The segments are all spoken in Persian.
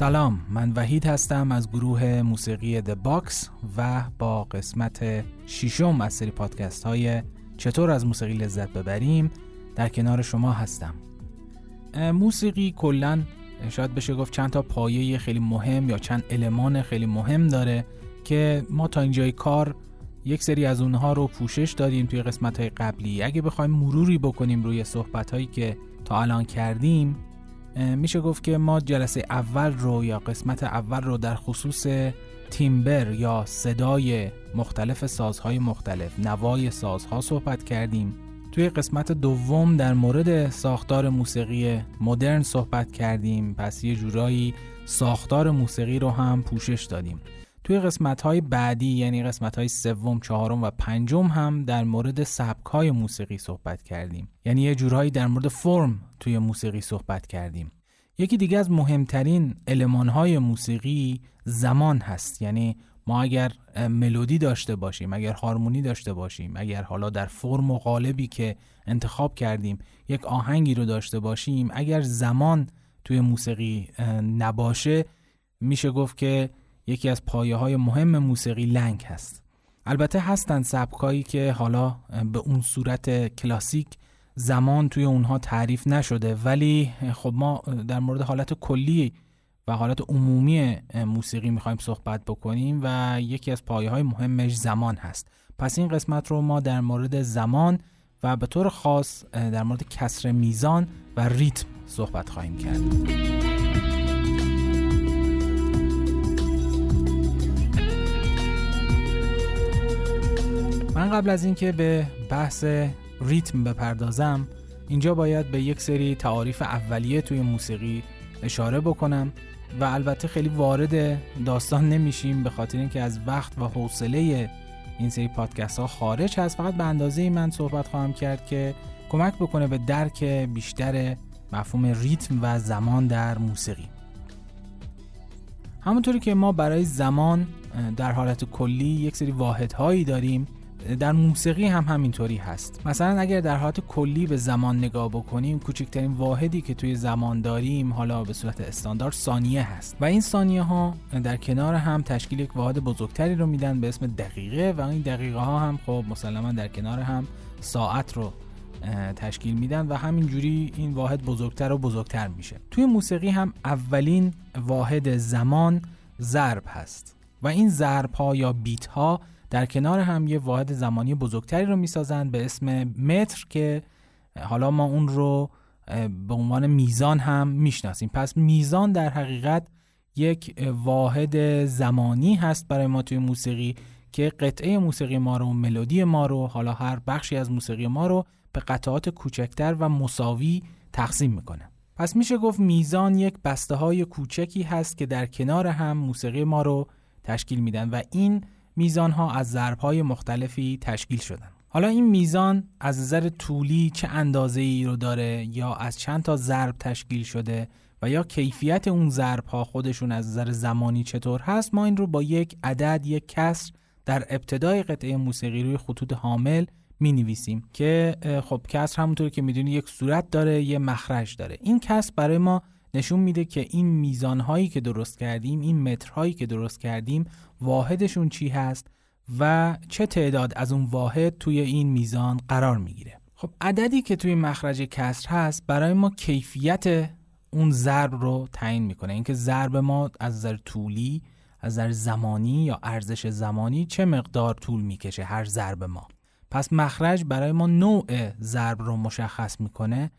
سلام من وحید هستم از گروه موسیقی The Box و با قسمت ششم از سری پادکست های چطور از موسیقی لذت ببریم در کنار شما هستم. موسیقی کلا شاید بشه گفت چند تا پایه خیلی مهم یا چند المان خیلی مهم داره که ما تا اینجای کار یک سری از اونها رو پوشش دادیم توی قسمت های قبلی. اگه بخوایم مروری بکنیم روی صحبت هایی که تا الان کردیم میشه گفت که ما جلسه اول رو یا قسمت اول رو در خصوص تیمبر یا صدای مختلف سازهای مختلف نوای سازها صحبت کردیم. توی قسمت دوم در مورد ساختار موسیقی مدرن صحبت کردیم. پس یه جورایی ساختار موسیقی رو هم پوشش دادیم. توی قسمت های بعدی یعنی قسمت های سوم، چهارم و پنجم هم در مورد سبک های موسیقی صحبت کردیم. یعنی یه جورایی در مورد فرم توی موسیقی صحبت کردیم. یکی دیگه از مهمترین علمان های موسیقی زمان هست. یعنی ما اگر ملودی داشته باشیم اگر هارمونی داشته باشیم اگر حالا در فرم و قالبی که انتخاب کردیم یک آهنگی رو داشته باشیم اگر زمان توی موسیقی نباشه میشه گفت که یکی از پایه های مهم موسیقی لنگ هست. البته هستند سبکایی که حالا به اون صورت کلاسیک زمان توی اونها تعریف نشده ولی خب ما در مورد حالت کلی و حالت عمومی موسیقی می‌خوایم صحبت بکنیم و یکی از پایه های مهمش زمان هست. پس این قسمت رو ما در مورد زمان و به طور خاص در مورد کسر میزان و ریتم صحبت خواهیم کرد. من قبل از اینکه به بحث ریتم بپردازم اینجا باید به یک سری تعاریف اولیه توی موسیقی اشاره بکنم و البته خیلی وارد داستان نمیشیم به خاطر اینکه از وقت و حوصله این سری پادکست ها خارج هست. فقط به اندازه من صحبت خواهم کرد که کمک بکنه به درک بیشتر مفهوم ریتم و زمان در موسیقی. همونطوری که ما برای زمان در حالت کلی یک سری واحدهایی داریم در موسیقی هم همینطوری هست. مثلا اگر در حالت کلی به زمان نگاه بکنیم کوچکترین واحدی که توی زمان داریم حالا به صورت استاندارد ثانیه هست. و این ثانیه ها در کنار هم تشکیل یک واحد بزرگتری رو میدن به اسم دقیقه و این دقیقه ها هم خب مسلما در کنار هم ساعت رو تشکیل میدن و همینجوری این واحد بزرگتر و بزرگتر میشه. توی موسیقی هم اولین واحد زمان ضرب هست و این ضرب ها یا بیت ها در کنار هم یه واحد زمانی بزرگتری رو می‌سازن به اسم متر که حالا ما اون رو به عنوان میزان هم می‌شناسیم. پس میزان در حقیقت یک واحد زمانی هست برای ما توی موسیقی که قطعه موسیقی ما رو ملودی ما رو حالا هر بخشی از موسیقی ما رو به قطعات کوچکتر و مساوی تقسیم می‌کنه. پس میشه گفت میزان یک بسته های کوچکی هست که در کنار هم موسیقی ما رو تشکیل میدن و این میزان ها از ضرب های مختلفی تشکیل شدن. حالا این میزان از نظر طولی چه اندازه ای رو داره یا از چند تا ضرب تشکیل شده و یا کیفیت اون ضرب ها خودشون از نظر زمانی چطور هست؟ ما این رو با یک عدد یک کسر در ابتدای قطعه موسیقی روی خطوط حامل می نویسیم که خب کسر همونطور که می‌دونی یک صورت داره یه مخرج داره. این کسر برای ما نشون میده که این میزانهایی که درست کردیم این مترهایی که درست کردیم واحدشون چی هست و چه تعداد از اون واحد توی این میزان قرار می‌گیره. خب عددی که توی مخرج کسر هست برای ما کیفیت اون ضرب رو تعیین می‌کنه. اینکه ضرب ما از نظر طولی از نظر زمانی یا ارزش زمانی چه مقدار طول می‌کشه هر ضرب ما. پس مخرج برای ما نوع ضرب رو مشخص می‌کنه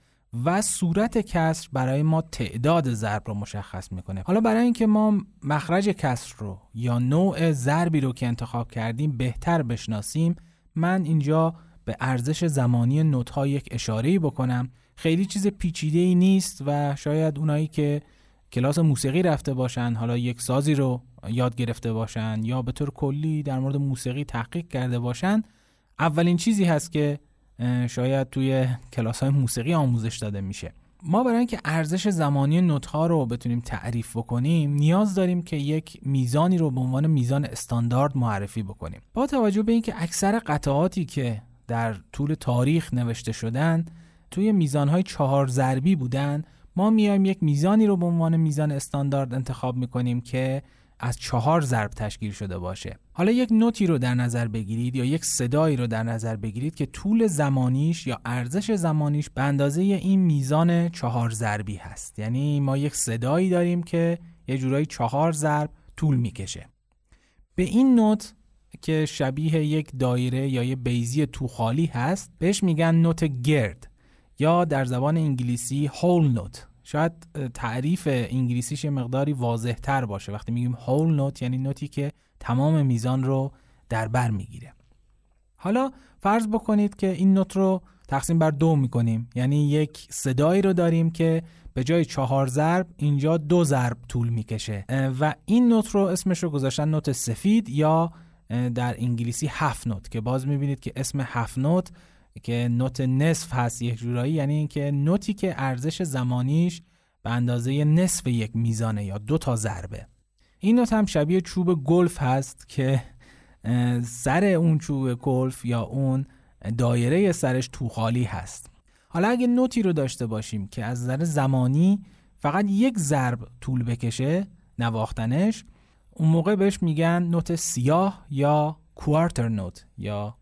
و صورت کسر برای ما تعداد ضرب رو مشخص می‌کنه. حالا برای اینکه ما مخرج کسر رو یا نوع ضربی رو که انتخاب کردیم بهتر بشناسیم من اینجا به ارزش زمانی نوت ها یک اشاره بکنم. خیلی چیز پیچیده ای نیست و شاید اونایی که کلاس موسیقی رفته باشن حالا یک سازی رو یاد گرفته باشن یا به طور کلی در مورد موسیقی تحقیق کرده باشن اولین چیزی هست که شاید توی کلاس های موسیقی آموزش داده میشه. ما برای اینکه ارزش زمانی نوت ها رو بتونیم تعریف بکنیم نیاز داریم که یک میزانی رو به عنوان میزان استاندارد معرفی بکنیم. با توجه به اینکه اکثر قطعاتی که در طول تاریخ نوشته شدن توی میزان های چهار ضربی بودن ما میایم یک میزانی رو به عنوان میزان استاندارد انتخاب می‌کنیم که از چهار ضرب تشکیل شده باشه. حالا یک نوتی رو در نظر بگیرید یا یک صدایی رو در نظر بگیرید که طول زمانیش یا ارزش زمانیش به اندازه این میزان چهار ضربی هست. یعنی ما یک صدایی داریم که یه جورایی چهار ضرب طول می‌کشه. به این نوت که شبیه یک دایره یا یه بیزی توخالی هست بهش میگن نوت گرد یا در زبان انگلیسی هول نوت. شاید تعریف انگلیسیش مقداری واضح تر باشه. وقتی میگیم هول نوت یعنی نوتی که تمام میزان رو در بر می‌گیره. حالا فرض بکنید که این نوت رو تقسیم بر دو می‌کنیم. یعنی یک صدایی رو داریم که به جای چهار ضرب اینجا دو ضرب طول می‌کشه. و این نوت رو اسمش رو گذاشتن نوت سفید یا در انگلیسی هفت نوت که باز می‌بینید که اسم هفت نوت که نوت نصف هست یک جورایی یعنی اینکه نوتی که ارزش زمانیش به اندازه نصف یک میزانه یا دو تا ضربه. این نوت هم شبیه چوب گلف هست که سر اون چوب گلف یا اون دایره سرش توخالی هست. حالا اگه نوتی رو داشته باشیم که از نظر زمانی فقط یک ضرب طول بکشه نواختنش اون موقع بهش میگن نوت سیاه یا کوارتر نوت یا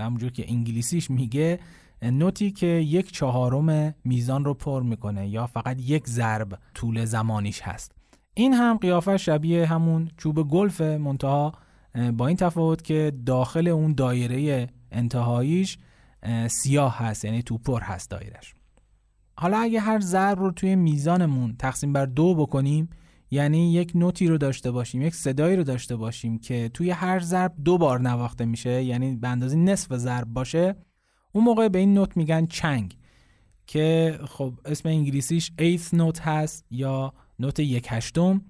همونجور که انگلیسیش میگه نوتی که یک چهارم میزان رو پر می‌کنه یا فقط یک ضرب طول زمانیش هست. این هم قیافه شبیه همون چوب گلف منتها با این تفاوت که داخل اون دایره انتهاییش سیاه هست یعنی تو پر هست دایرش حالا اگه هر ضرب رو توی میزانمون تقسیم بر دو بکنیم یعنی یک نوتی رو داشته باشیم یک صدایی رو داشته باشیم که توی هر ضرب دو بار نواخته میشه یعنی به اندازه نصف ضرب باشه. اون موقع به این نوت میگن چنگ که خب اسم انگلیسیش ایث نوت هست یا نوت یک هشتم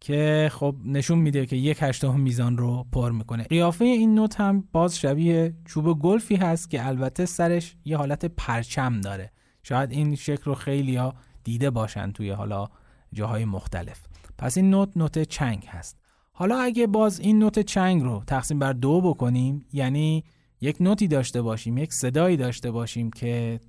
که خب نشون میده که یک هشتم میزان رو پر می‌کنه. قیافه این نوت هم باز شبیه چوب گلفی هست که البته سرش یه حالت پرچم داره. شاید این شکل رو خیلی ها دیده باشن توی حالا جاهای مختلف. پس این نوت نوت چنگ هست. حالا اگه باز این نوت چنگ رو تقسیم بر دو بکنیم یعنی یک نوتی داشته باشیم یک صدایی داشته باشیم که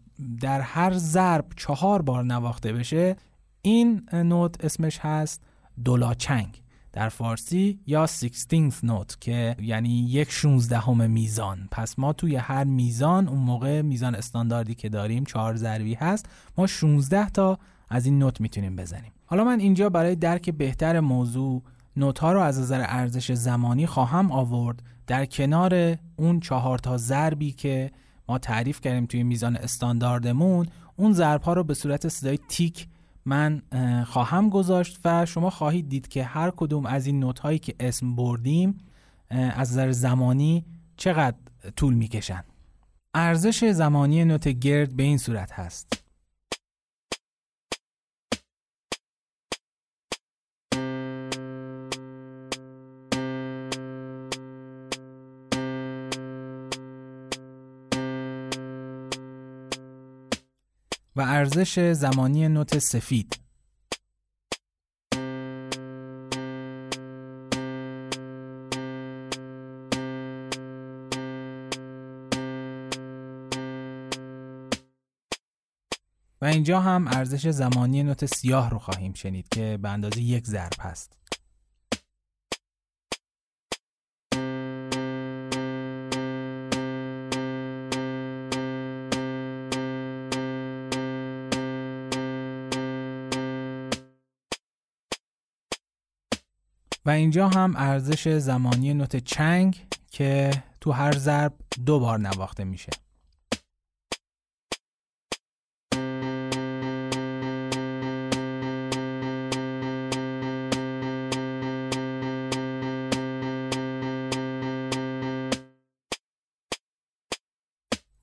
در هر ضرب چهار بار نواخته بشه این نوت اسمش هست دولا چنگ. در فارسی یا 16 نوت که یعنی یک 16 همه میزان. پس ما توی هر میزان اون موقع میزان استانداردی که داریم چهار ضربی هست ما 16 تا از این نوت می‌تونیم بزنیم. حالا من اینجا برای درک بهتر موضوع نوت ها رو از نظر ارزش زمانی خواهم آورد. در کنار اون چهار تا ضربی که ما تعریف کردیم توی میزان استانداردمون اون ضرب ها رو به صورت صدای تیک من خواهم گذاشت و شما خواهید دید که هر کدوم از این نوت هایی که اسم بردیم از نظر زمانی چقدر طول می‌کشن. ارزش زمانی نوت گرد به این صورت هست. و ارزش زمانی نوت سفید. و اینجا هم ارزش زمانی نوت سیاه رو خواهیم شنید که به اندازه یک ضرب هست. و اینجا هم ارزش زمانی نوت چنگ که تو هر ضرب دو بار نواخته میشه.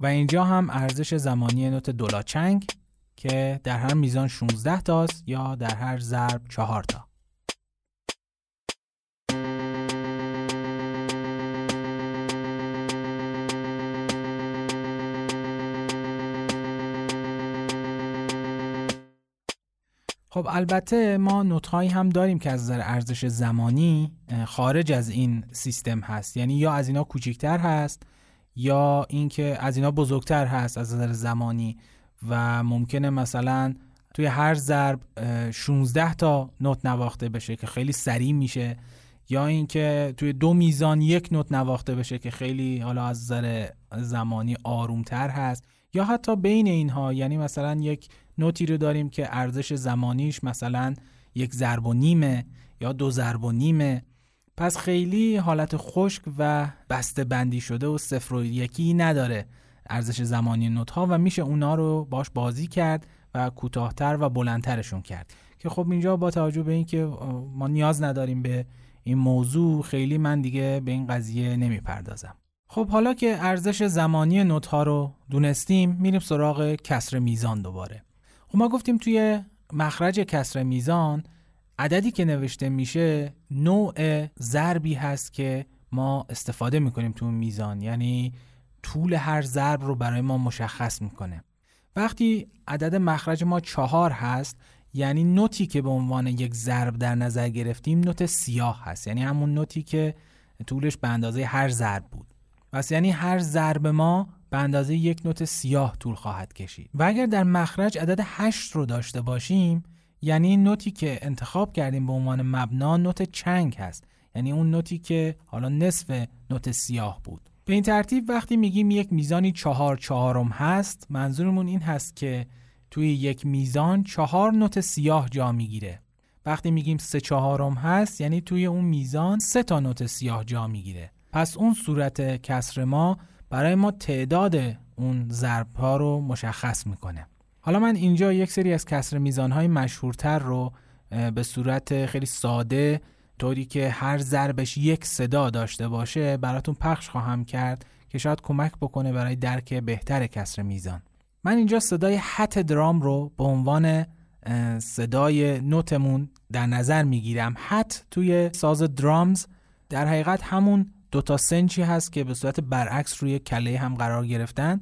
و اینجا هم ارزش زمانی نوت دولا چنگ که در هر میزان 16 تاست یا در هر ضرب 4 تا. خب البته ما نوتهایی هم داریم که از نظر ارزش زمانی خارج از این سیستم هست. یعنی یا از اینا کوچکتر هست یا اینکه از اینا بزرگتر هست از نظر زمانی. و ممکنه مثلا توی هر ضرب 16 تا نوت نواخته بشه که خیلی سریع میشه یا اینکه توی دو میزان یک نوت نواخته بشه که خیلی حالا از نظر زمانی آرومتر هست یا حتی بین اینها یعنی مثلا یک نوتی رو داریم که ارزش زمانیش مثلا یک ضرب و نیمه یا دو ضرب و نیمه. پس خیلی حالت خشک و بسته بندی شده و صفر و یکی نداره ارزش زمانی نوت ها و میشه اونا رو باش بازی کرد و کوتاهتر و بلندترشون کرد. که خب اینجا با توجه به اینکه ما نیاز نداریم به این موضوع خیلی من دیگه به این قضیه نمی‌پردازم. خب حالا که ارزش زمانی نوت ها رو دونستیم میریم سراغ کسر میزان دوباره. خب ما گفتیم توی مخرج کسر میزان عددی که نوشته میشه نوع ضربی هست که ما استفاده می‌کنیم تو میزان. یعنی طول هر ضرب رو برای ما مشخص می‌کنه. وقتی عدد مخرج ما چهار هست یعنی نوتی که به عنوان یک ضرب در نظر گرفتیم نوت سیاه هست. یعنی همون نوتی که طولش به اندازه هر ضرب بود. پس یعنی هر ضرب ما به اندازه یک نوت سیاه طول خواهد کشید. و اگر در مخرج عدد 8 رو داشته باشیم یعنی نوتی که انتخاب کردیم به عنوان مبنا نوت چنگ هست. یعنی اون نوتی که حالا نصف نوت سیاه بود. به این ترتیب وقتی میگیم یک میزانی چهار چهارم هست منظورمون این هست که توی یک میزان چهار نوت سیاه جا می‌گیره. وقتی میگیم سه چهارم هست یعنی توی اون میزان سه تا نوت سیاه جا می‌گیره. پس اون صورت کسر ما برای ما تعداد اون ضرب ها رو مشخص می‌کنه. حالا من اینجا یک سری از کسر میزان های مشهورتر رو به صورت خیلی ساده طوری که هر ضربش یک صدا داشته باشه براتون پخش خواهم کرد که شاید کمک بکنه برای درک بهتر کسر میزان. من اینجا صدای حت درام رو به عنوان صدای نوتمون در نظر می‌گیرم. حت توی ساز درامز در حقیقت همون دوتا سنچی هست که به صورت برعکس روی کله هم قرار گرفتن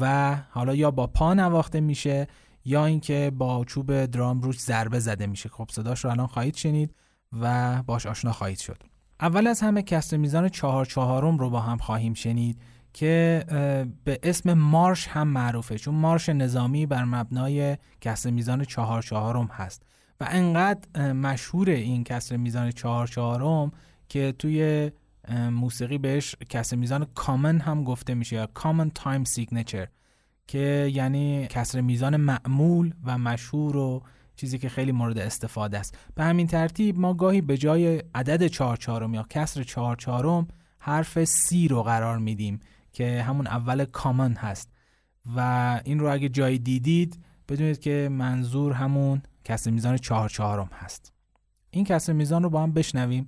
و حالا یا با پا نواخته میشه یا اینکه با چوب درام روش ضربه زده میشه. خب صداش رو الان خواهید شنید و باش آشنا خواهید شد. اول از همه کسر میزان چهار چهارم رو با هم خواهیم شنید که به اسم مارش هم معروفه چون مارش نظامی بر مبنای کسر میزان چهار چهارم هست و انقدر مشهور این کسر میزان چهار چهارم که توی موسیقی بهش کسر میزان common هم گفته میشه یا common time signature که یعنی کسر میزان معمول و مشهور و چیزی که خیلی مورد استفاده است. به همین ترتیب ما گاهی به جای عدد چهار چهارم یا کسر چهار چهارم حرف C رو قرار میدیم که همون اول common هست. و این رو اگه جایی دیدید بدونید که منظور همون کسر میزان چهار چهارم هست. این کسر میزان رو با هم بشنویم.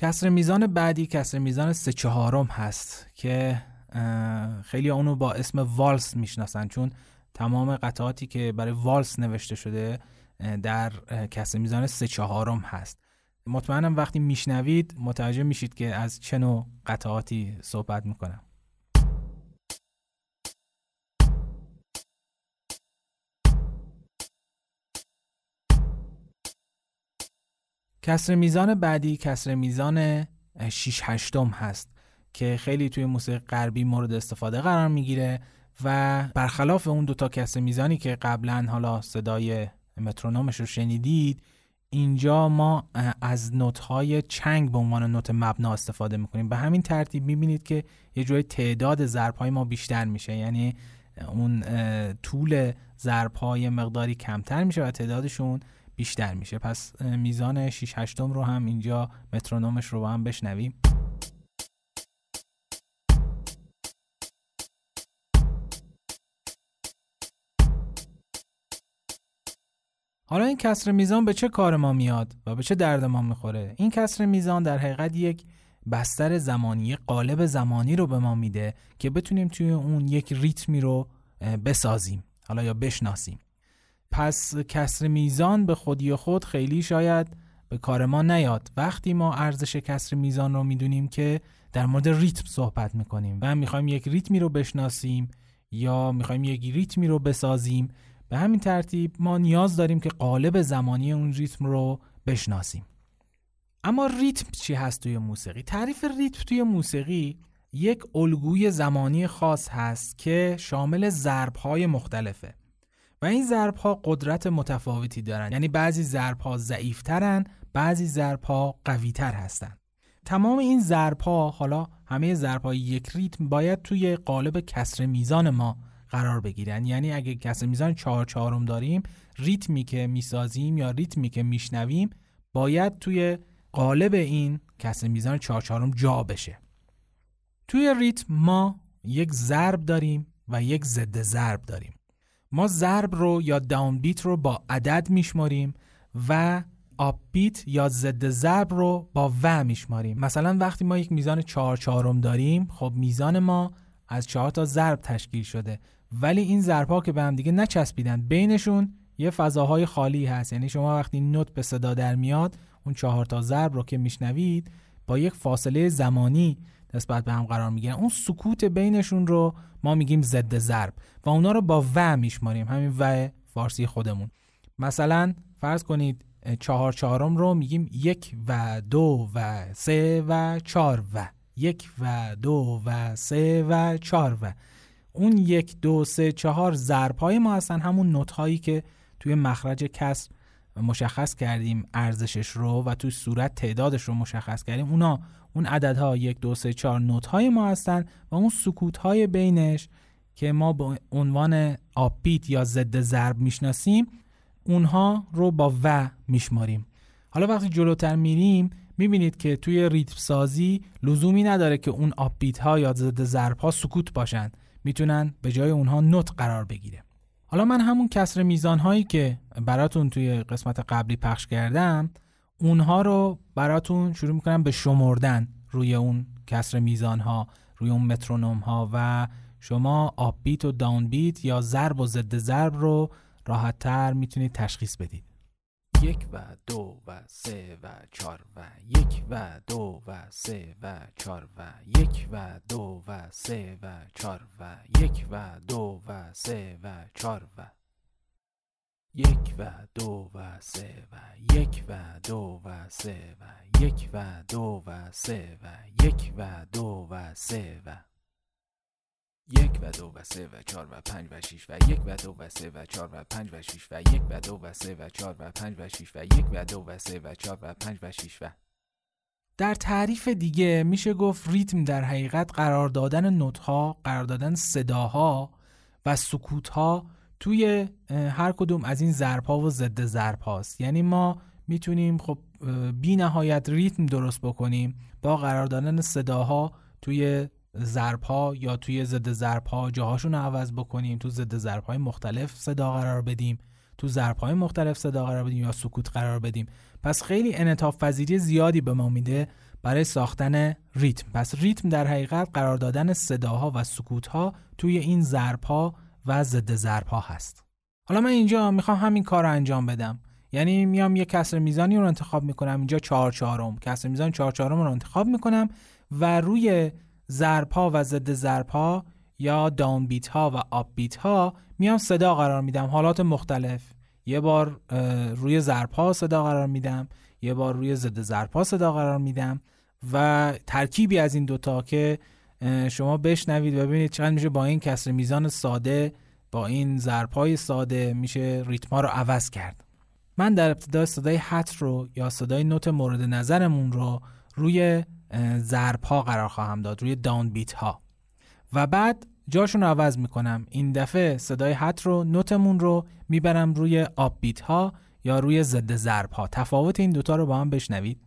کسر میزان بعدی کسر میزان سه چهارم هست که خیلی اونو با اسم والس می‌شناسن. چون تمام قطعاتی که برای والس نوشته شده در کسر میزان سه چهارم هست. مطمئنم وقتی میشنوید متوجه میشید که از چه نوع قطعاتی صحبت می‌کنم. کسر میزان بعدی کسر میزان 6 هشتم هست که خیلی توی موسیقی غربی مورد استفاده قرار می‌گیره و برخلاف اون دوتا کسر میزانی که قبلا حالا صدای مترونومش رو شنیدید اینجا ما از نوت های چنگ به عنوان نوت مبنا استفاده می‌کنیم. به همین ترتیب می‌بینید که یه جوری تعداد ضرب های ما بیشتر میشه. یعنی اون طول ضرب های مقداری کمتر میشه و تعدادشون بیشتر میشه. پس میزان 6 هشتم رو هم اینجا مترونومش رو با هم بشنویم. حالا این کسر میزان به چه کار ما میاد و به چه درد ما می‌خوره؟ این کسر میزان در حقیقت یک بستر زمانی قالب زمانی رو به ما میده که بتونیم توی اون یک ریتمی رو بسازیم. حالا یا بشناسیم. پس کسر میزان به خودی خود خیلی شاید به کار ما نیاد. وقتی ما ارزش کسر میزان رو می‌دونیم که در مورد ریتم صحبت می‌کنیم و می‌خوایم یک ریتمی رو بشناسیم یا می‌خوایم یک ریتمی رو بسازیم به همین ترتیب ما نیاز داریم که قالب زمانی اون ریتم رو بشناسیم. اما ریتم چی هست توی موسیقی؟ تعریف ریتم توی موسیقی یک الگوی زمانی خاص هست که شامل ضربهای مختلفه. و این ضربها قدرت متفاوتی دارن. یعنی بعضی ضربها ضعیفترن بعضی ضربها قویتر هستن. تمام این ضربها حالا همه ضربهای یک ریتم باید توی قالب کسر میزان ما قرار بگیرن. یعنی اگه کسر میزان چهار چهارم داریم ریتمی که می‌سازیم یا ریتمی که میشنویم باید توی قالب این کسر میزان چهار چهارم جا بشه. توی ریتم ما یک ضرب داریم و یک ضد ضرب داریم. ما ضرب رو یا داون بیت رو با عدد میشماریم و آپ بیت یا ضد ضرب رو با و میشماریم. مثلا وقتی ما یک میزان چهار چهارم داریم خب میزان ما از چهار تا ضرب تشکیل شده. ولی این ضرب ها که به هم دیگه نچسبیدن بینشون یه فضاهای خالی هست. یعنی شما وقتی نوت به صدا در میاد اون چهار تا ضرب رو که میشنوید با یک فاصله زمانی نسبت به هم قرار می‌گیرن. اون سکوت بینشون رو ما میگیم ضد ضرب و اونا رو با و میشماریم. همین و فارسی خودمون. مثلا فرض کنید چهار چهارم رو میگیم یک و دو و سه و چهار و. یک و دو و سه و چهار و. اون یک دو سه چهار ضرب های ما هستن. همون نوت هایی که توی مخرج کسر مشخص کردیم ارزشش رو و توی صورت تعدادش رو مشخص کردیم. اونا اون عددها یک دو سه چهار نوت های ما هستن و اون سکوت های بینش که ما به عنوان آپیت یا ضد ضرب می‌شناسیم اونها رو با و میشماریم. حالا وقتی جلوتر میریم می‌بینید که توی ریتم سازی لزومی نداره که اون آپیت ها یا ضد ضرب ها سکوت باشن می‌تونن به جای اونها نوت قرار بگیره. حالا من همون کسر میزان هایی که براتون توی قسمت قبلی پخش کردم اونها رو براتون شروع می‌کنم به شمردن روی اون کسر میزان ها روی اون مترونوم ها و شما آپ بیت و داون بیت یا ضرب و ضد ضرب رو راحت تر می‌تونید تشخیص بدید. یک و دو و سه و چار و یک و دو و سه و چار و یک و دو و سه و چار و یک و دو و سه و چار و یک و دو و سه و و دو و سه و یک و دو و سه و یک و دو و سه و یک و دو و سه و چهار و پنج و شیش و یک و دو و سه و چهار و پنج و شیش و یک و دو و سه و چهار و پنج و شیش و یک و دو و سه و چهار و پنج و شیش و در تعریف دیگه میشه گفت ریتم در حقیقت قرار دادن نوت‌ها، قرار دادن صداها و سکوت‌ها توی هر کدوم از این ضرب‌ها و ضد ضرب هاست یعنی ما می‌تونیم خب بی نهایت ریتم درست بکنیم با قرار دادن صداها توی ها یا توی ضد ها جاهاشون رو عوض بکنیم تو ضد ضرب های مختلف صدا قرار بدیم تو ضرب های مختلف صدا قرار بدیم یا سکوت قرار بدیم. پس خیلی انعطاف پذیری زیادی به ما میده برای ساختن ریتم. پس ریتم در حقیقت قرار دادن صداها و سکوت ها توی این ها و ضد ها هست. حالا من اینجا می‌خوام همین کار رو انجام بدم. یعنی میام یه کسر میزانی رو انتخاب می‌کنم اینجا 4 چهارم. کسر میزان 4 چهارم رو انتخاب می‌کنم و روی ضرب و ضد ها یا داون بیت ها و آپ بیت ها میام صدا قرار میدم. حالات مختلف. یه بار روی ضرب ها صدا قرار میدم یه بار روی ضد ضرب ها صدا قرار میدم و ترکیبی از این دوتا که شما بشنوید و ببینید چقدر میشه با این کسر میزان ساده با این ضرب های ساده میشه ریتما رو عوض کرد. من در ابتدا صدای حت رو یا صدای نوت مورد نظرمون رو روی ضرب ها قرار خواهم داد روی داون بیت ها و بعد جاشون رو عوض می‌کنم. این دفعه صدای حت رو نوتمون رو می‌برم روی آپ بیت ها یا روی ضد ضرب ها تفاوت این دوتا رو با هم بشنوید.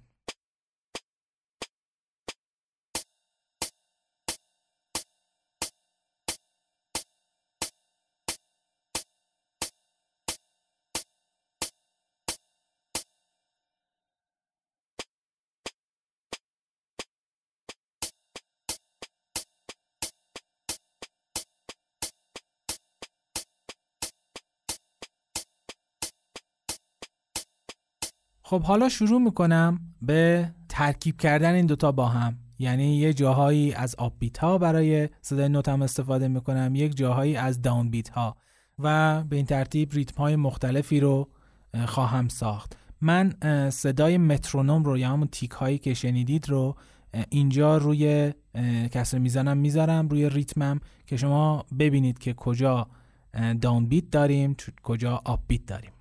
خب حالا شروع می‌کنم به ترکیب کردن این دوتا با هم. یعنی یه جاهایی از آپ بیت ها برای صدای نوتم استفاده می‌کنم یک جاهایی از داون بیت ها و به این ترتیب ریتم های مختلفی رو خواهم ساخت. من صدای مترونوم رو یا همون تیک هایی که شنیدید رو اینجا روی کسر میزانم می‌ذارم روی ریتمم که شما ببینید که کجا داون بیت داریم کجا آپ بیت داریم.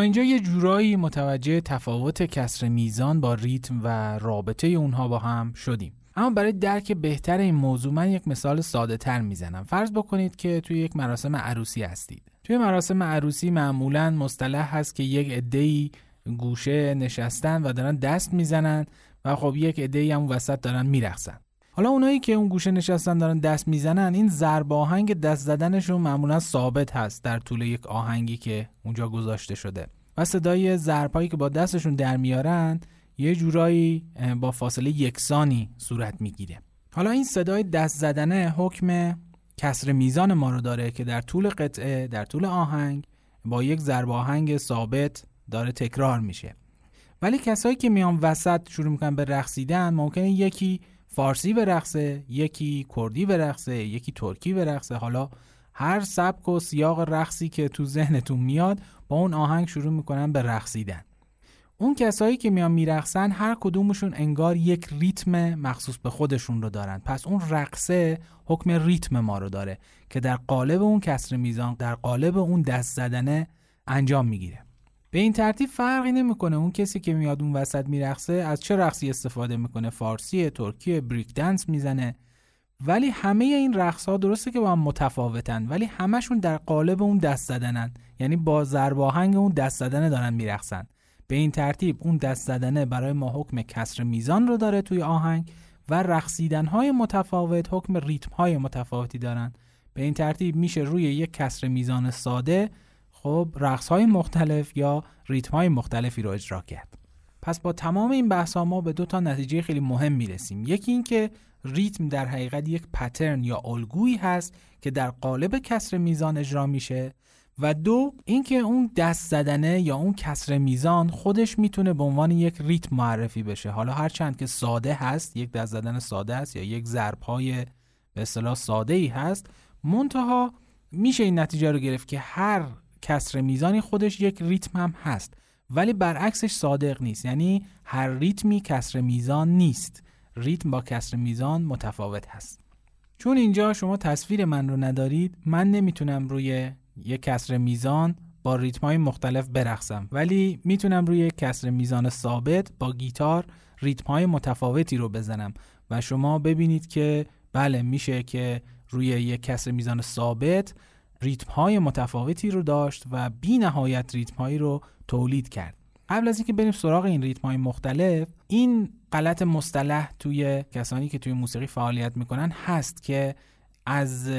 اینجا یه جورایی متوجه تفاوت کسر میزان با ریتم و رابطه اونها با هم شدیم. اما برای درک بهتر این موضوع من یک مثال ساده تر می‌زنم. فرض بکنید که توی یک مراسم عروسی هستید. توی مراسم عروسی معمولا مصطلح هست که یک عده‌ای گوشه نشستن و دارن دست می‌زنن و خب یک عده‌ای هم وسط دارن میرقصن. حالا اونایی که اون گوشه نشستن دارن دست می‌زنن این ضرب آهنگ دست زدنشون معمولا ثابت هست در طول یک آهنگی که اونجا گذاشته شده. و صدای ضربایی که با دستشون در میارن یه جورایی با فاصله یکسانی صورت می‌گیره. حالا این صدای دست زدنه حکم کسر میزان ما رو داره که در طول قطعه در طول آهنگ با یک ضرب آهنگ ثابت داره تکرار میشه. ولی کسایی که میان وسط شروع می‌کنن به رقصیدن ممکنه یکی فارسی برقصه یکی کردی برقصه یکی ترکی برقصه. حالا هر سبک و سیاق رقصی که تو ذهنتون میاد با اون آهنگ شروع می‌کنن به رقصیدن. اون کسایی که میان میرقصن هر کدومشون انگار یک ریتم مخصوص به خودشون رو دارن. پس اون رقصه حکم ریتم ما رو داره که در قالب اون کسر میزان در قالب اون دست زدنه انجام می‌گیره. به این ترتیب فرقی نمی‌کنه. اون کسی که میاد اون وسط میرقصه از چه رقصی استفاده می‌کنه؟ فارسی ترکی بریک دنس می‌زنه. ولی همه این رقص ها درسته که با هم متفاوتن ولی همشون در قالب اون دست زدنن. یعنی با ضرب آهنگ اون دست زدنه دارن میرقصن. به این ترتیب اون دست زدنه برای ما حکم کسر میزان رو داره توی آهنگ و رقصیدن های متفاوت حکم ریتم های متفاوتی دارن. به این ترتیب میشه روی یک کسر میزان ساده خب رقص های مختلف یا ریتم های مختلفی رو اجرا کرد. پس با تمام این بحث ما به دو تا نتیجه خیلی مهم می‌رسیم. یکی اینکه ریتم در حقیقت یک پترن یا الگویی هست که در قالب کسر میزان اجرا میشه و دو اینکه اون دست زدنه یا اون کسر میزان خودش می‌تونه به عنوان یک ریتم معرفی بشه. حالا هرچند که ساده هست یک دست زدن ساده است یا یک ضرب های به اصطلاح ساده ای هست منتها میشه این نتیجه رو گرفت که هر کسر میزانی خودش یک ریتم هم هست ولی برعکسش صادق نیست. یعنی هر ریتمی کسر میزان نیست. ریتم با کسر میزان متفاوت هست. چون اینجا شما تصویر من رو ندارید من نمی‌تونم روی یک کسر میزان با ریتم های مختلف برقصم ولی می‌تونم روی کسر میزان ثابت با گیتار ریتم های متفاوتی رو بزنم. و شما ببینید که بله میشه که روی یک کسر میزان ثابت ریتم های متفاوتی رو داشت و بی نهایت ریتم هایی رو تولید کرد. قبل از اینکه بریم سراغ این ریتم های مختلف این غلط مصطلح توی کسانی که توی موسیقی فعالیت می‌کنن هست که از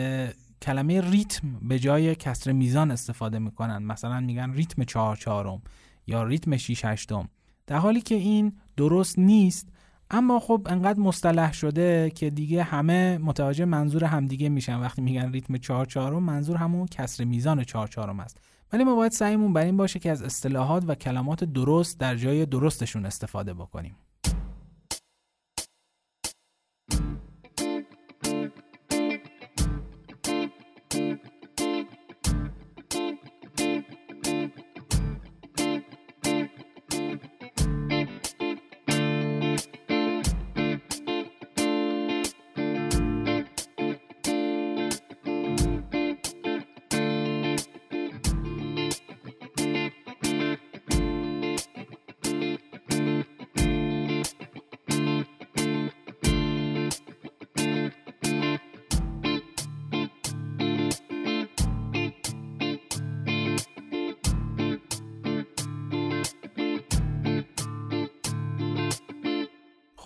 کلمه ریتم به جای کسر میزان استفاده می‌کنن. مثلا میگن ریتم چهار چهارم یا ریتم شیش هشتم. در حالی که این درست نیست اما خب انقدر مصطلح شده که دیگه همه متوجه منظور همدیگه میشن. وقتی میگن ریتم چهار چهارم منظور همون کسر میزان چهار چهارم است. ولی ما باید سعیمون بر این باشه که از اصطلاحات و کلمات درست در جای درستشون استفاده بکنیم.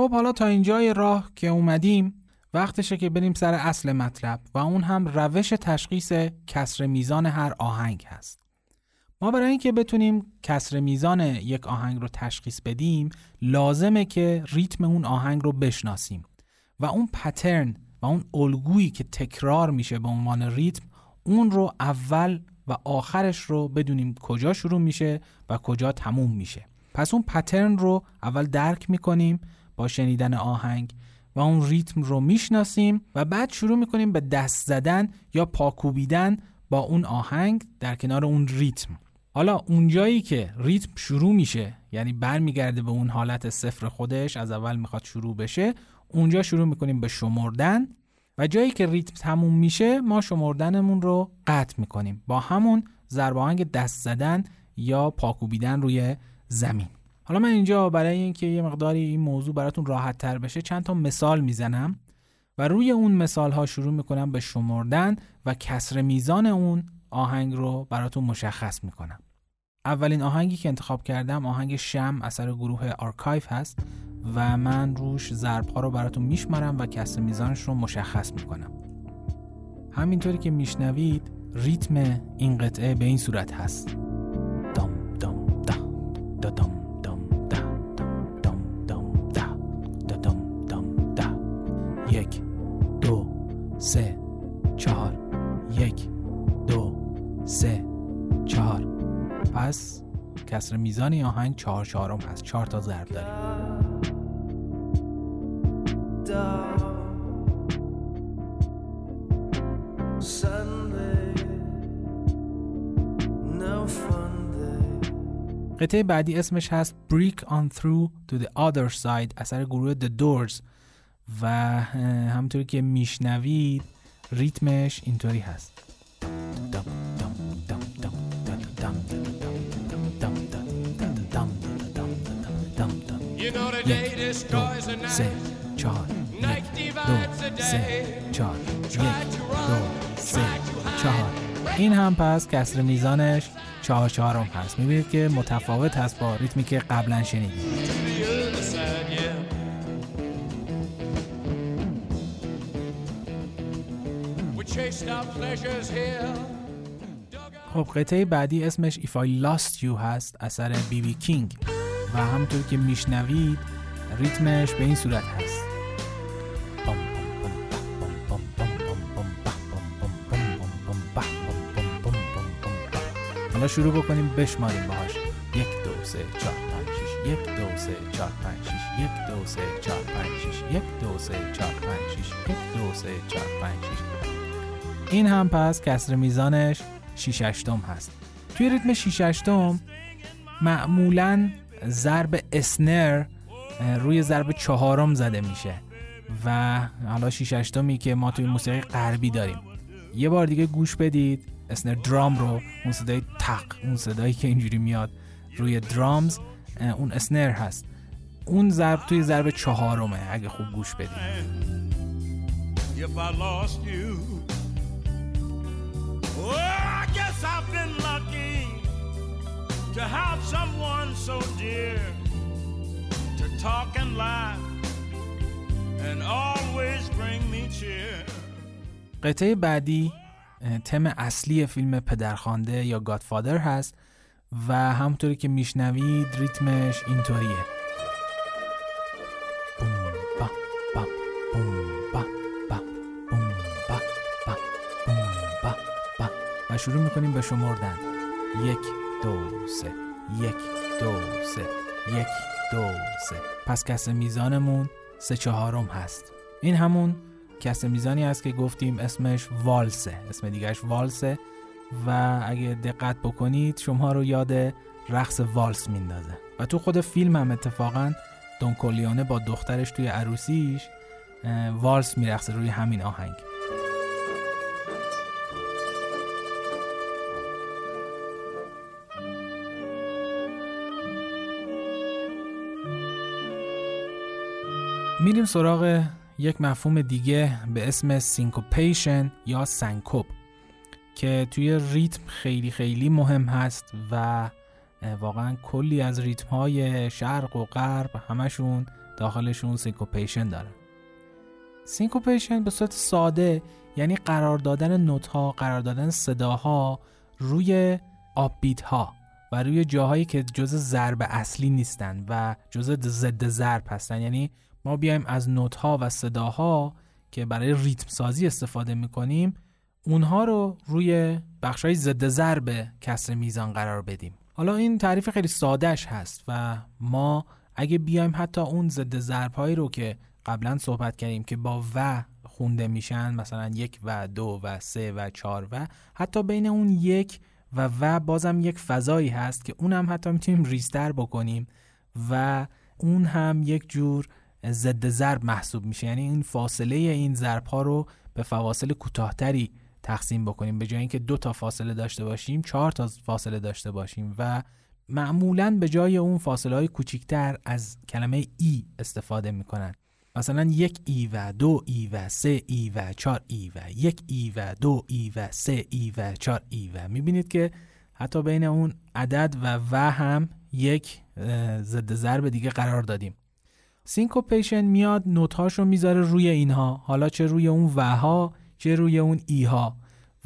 خب حالا تا اینجای راه که اومدیم وقتشه که بریم سر اصل مطلب و اون هم روش تشخیص کسر میزان هر آهنگ هست. ما برای اینکه بتونیم کسر میزان یک آهنگ رو تشخیص بدیم لازمه که ریتم اون آهنگ رو بشناسیم و اون پترن و اون الگویی که تکرار میشه به عنوان ریتم اون رو اول و آخرش رو بدونیم کجا شروع میشه و کجا تموم میشه. پس اون پترن رو اول درک می‌کنیم شنیدن آهنگ و اون ریتم رو می‌شناسیم و بعد شروع می‌کنیم به دست زدن یا پاکوبیدن با اون آهنگ در کنار اون ریتم. حالا اونجایی که ریتم شروع میشه یعنی برمیگرده به اون حالت صفر خودش از اول می‌خواد شروع بشه اونجا شروع می‌کنیم به شمردن و جایی که ریتم تموم میشه ما شمردنمون رو قطع می‌کنیم با همون ضرب دست زدن یا پاکوبیدن روی زمین. حالا من اینجا برای اینکه یه مقداری این موضوع براتون راحت تر بشه چند تا مثال می‌زنم و روی اون مثال ها شروع می‌کنم به شمردن و کسر میزان اون آهنگ رو براتون مشخص می‌کنم. اولین آهنگی که انتخاب کردم آهنگ شم اثر گروه Archive هست و من روش ضرب ها رو براتون میشمرم و کسر میزانش رو مشخص می‌کنم. همینطوری که میشنوید ریتم این قطعه به این صورت هست. دام دام دا دا دام دام یک دو سه چهار. یک دو سه چهار. پس کسر میزان آهنگ چهار چهارم هست. چهار تا ضرب داریم. قطعه بعدی اسمش هست Break on Through to the Other Side اثر گروه The Doors. و همطوری که میشنوید ریتمش اینطوری هست یک دو سه چهار یک دو سه چهار یک دو سه چهار این هم پس کسر میزانش چهار چهارم هست می‌بینید که متفاوت هست با ریتمی که قبلا شنیدید خب قطعه بعدی اسمش If I Lost You هست اثر بی بی کینگ و همونطور که میشنوید ریتمش به این صورت هست. حالا شروع بکنیم بشماریم باهاش. یک دو سه چهار پنج شیش یک دو سه چهار پنج شیش یک دو سه چهار پنج شیش یک دو سه چهار پنج شیش یک دو سه چهار پنج شیش این هم پس کسر میزانش 6 هشتم هست. توی ریتم 6 هشتم معمولا ضرب اسنر روی ضرب چهارم زده میشه و حالا 6 هشتمی که ما توی موسیقی غربی داریم. یه بار دیگه گوش بدید اسنر درام رو اون صدای تق اون صدایی که اینجوری میاد روی درامز اون اسنر هست. اون ضرب توی ضرب چهارمه اگه خوب گوش بدید. Cheer. قطعه بعدی تم اصلی فیلم پدرخوانده یا گادفادر هست و همونطوری که میشنوید ریتمش اینطوریه شروع می‌کنیم به شمردن. یک دو سه. یک دو سه. یک دو سه. پس کس میزانمون سه چهارم هست. این همون کس میزانی است که گفتیم اسمش والسه. اسم دیگرش والسه. و اگه دقت بکنید شما رو یاد رقص والس میندازه. و تو خود فیلم هم اتفاقا دونکولیانه با دخترش توی عروسیش والس میرقصه روی همین آهنگ. میریم سراغ یک مفهوم دیگه به اسم syncopation یا سنکوپ که توی ریتم خیلی خیلی مهم هست و واقعا کلی از ریتم های شرق و غرب همشون داخلشون syncopation داره. syncopation به صورت ساده یعنی قرار دادن نوت ها قرار دادن صداها روی upbeat ها و روی جاهایی که جز ضرب اصلی نیستن و جز ضد ضرب هستن. یعنی ما بیایم از نوت ها و صداها که برای ریتم سازی استفاده می‌کنیم اونها رو روی بخشای ضد ضرب کسر میزان قرار بدیم. حالا این تعریف خیلی سادهش هست و ما اگه بیایم حتی اون ضد ضرب هایی رو که قبلا صحبت کردیم که با و خونده میشن مثلا یک و دو و سه و چهار و حتی بین اون یک و و بازم یک فضایی هست که اون هم حتی می‌تونیم ریزتر بکنیم و اون هم یک جور ضد ضرب محسوب میشه. یعنی این فاصله این ضرب ها رو به فواصل کوتاهتری تقسیم بکنیم. به جای اینکه دو تا فاصله داشته باشیم چهار تا فاصله داشته باشیم و معمولا به جای اون فاصله های کوچیکتر از کلمه ای استفاده می‌کنن. مثلا یک ای و دو ای و سه ای و چهار ای و یک ای و دو ای و سه ای و چهار ای و. می‌بینید که حتی بین اون عدد و و هم یک ضد ضرب دیگه قرار دادیم. syncopation میاد نوت رو می‌ذاره روی اینها. حالا چه روی اون و ها چه روی اون ای ها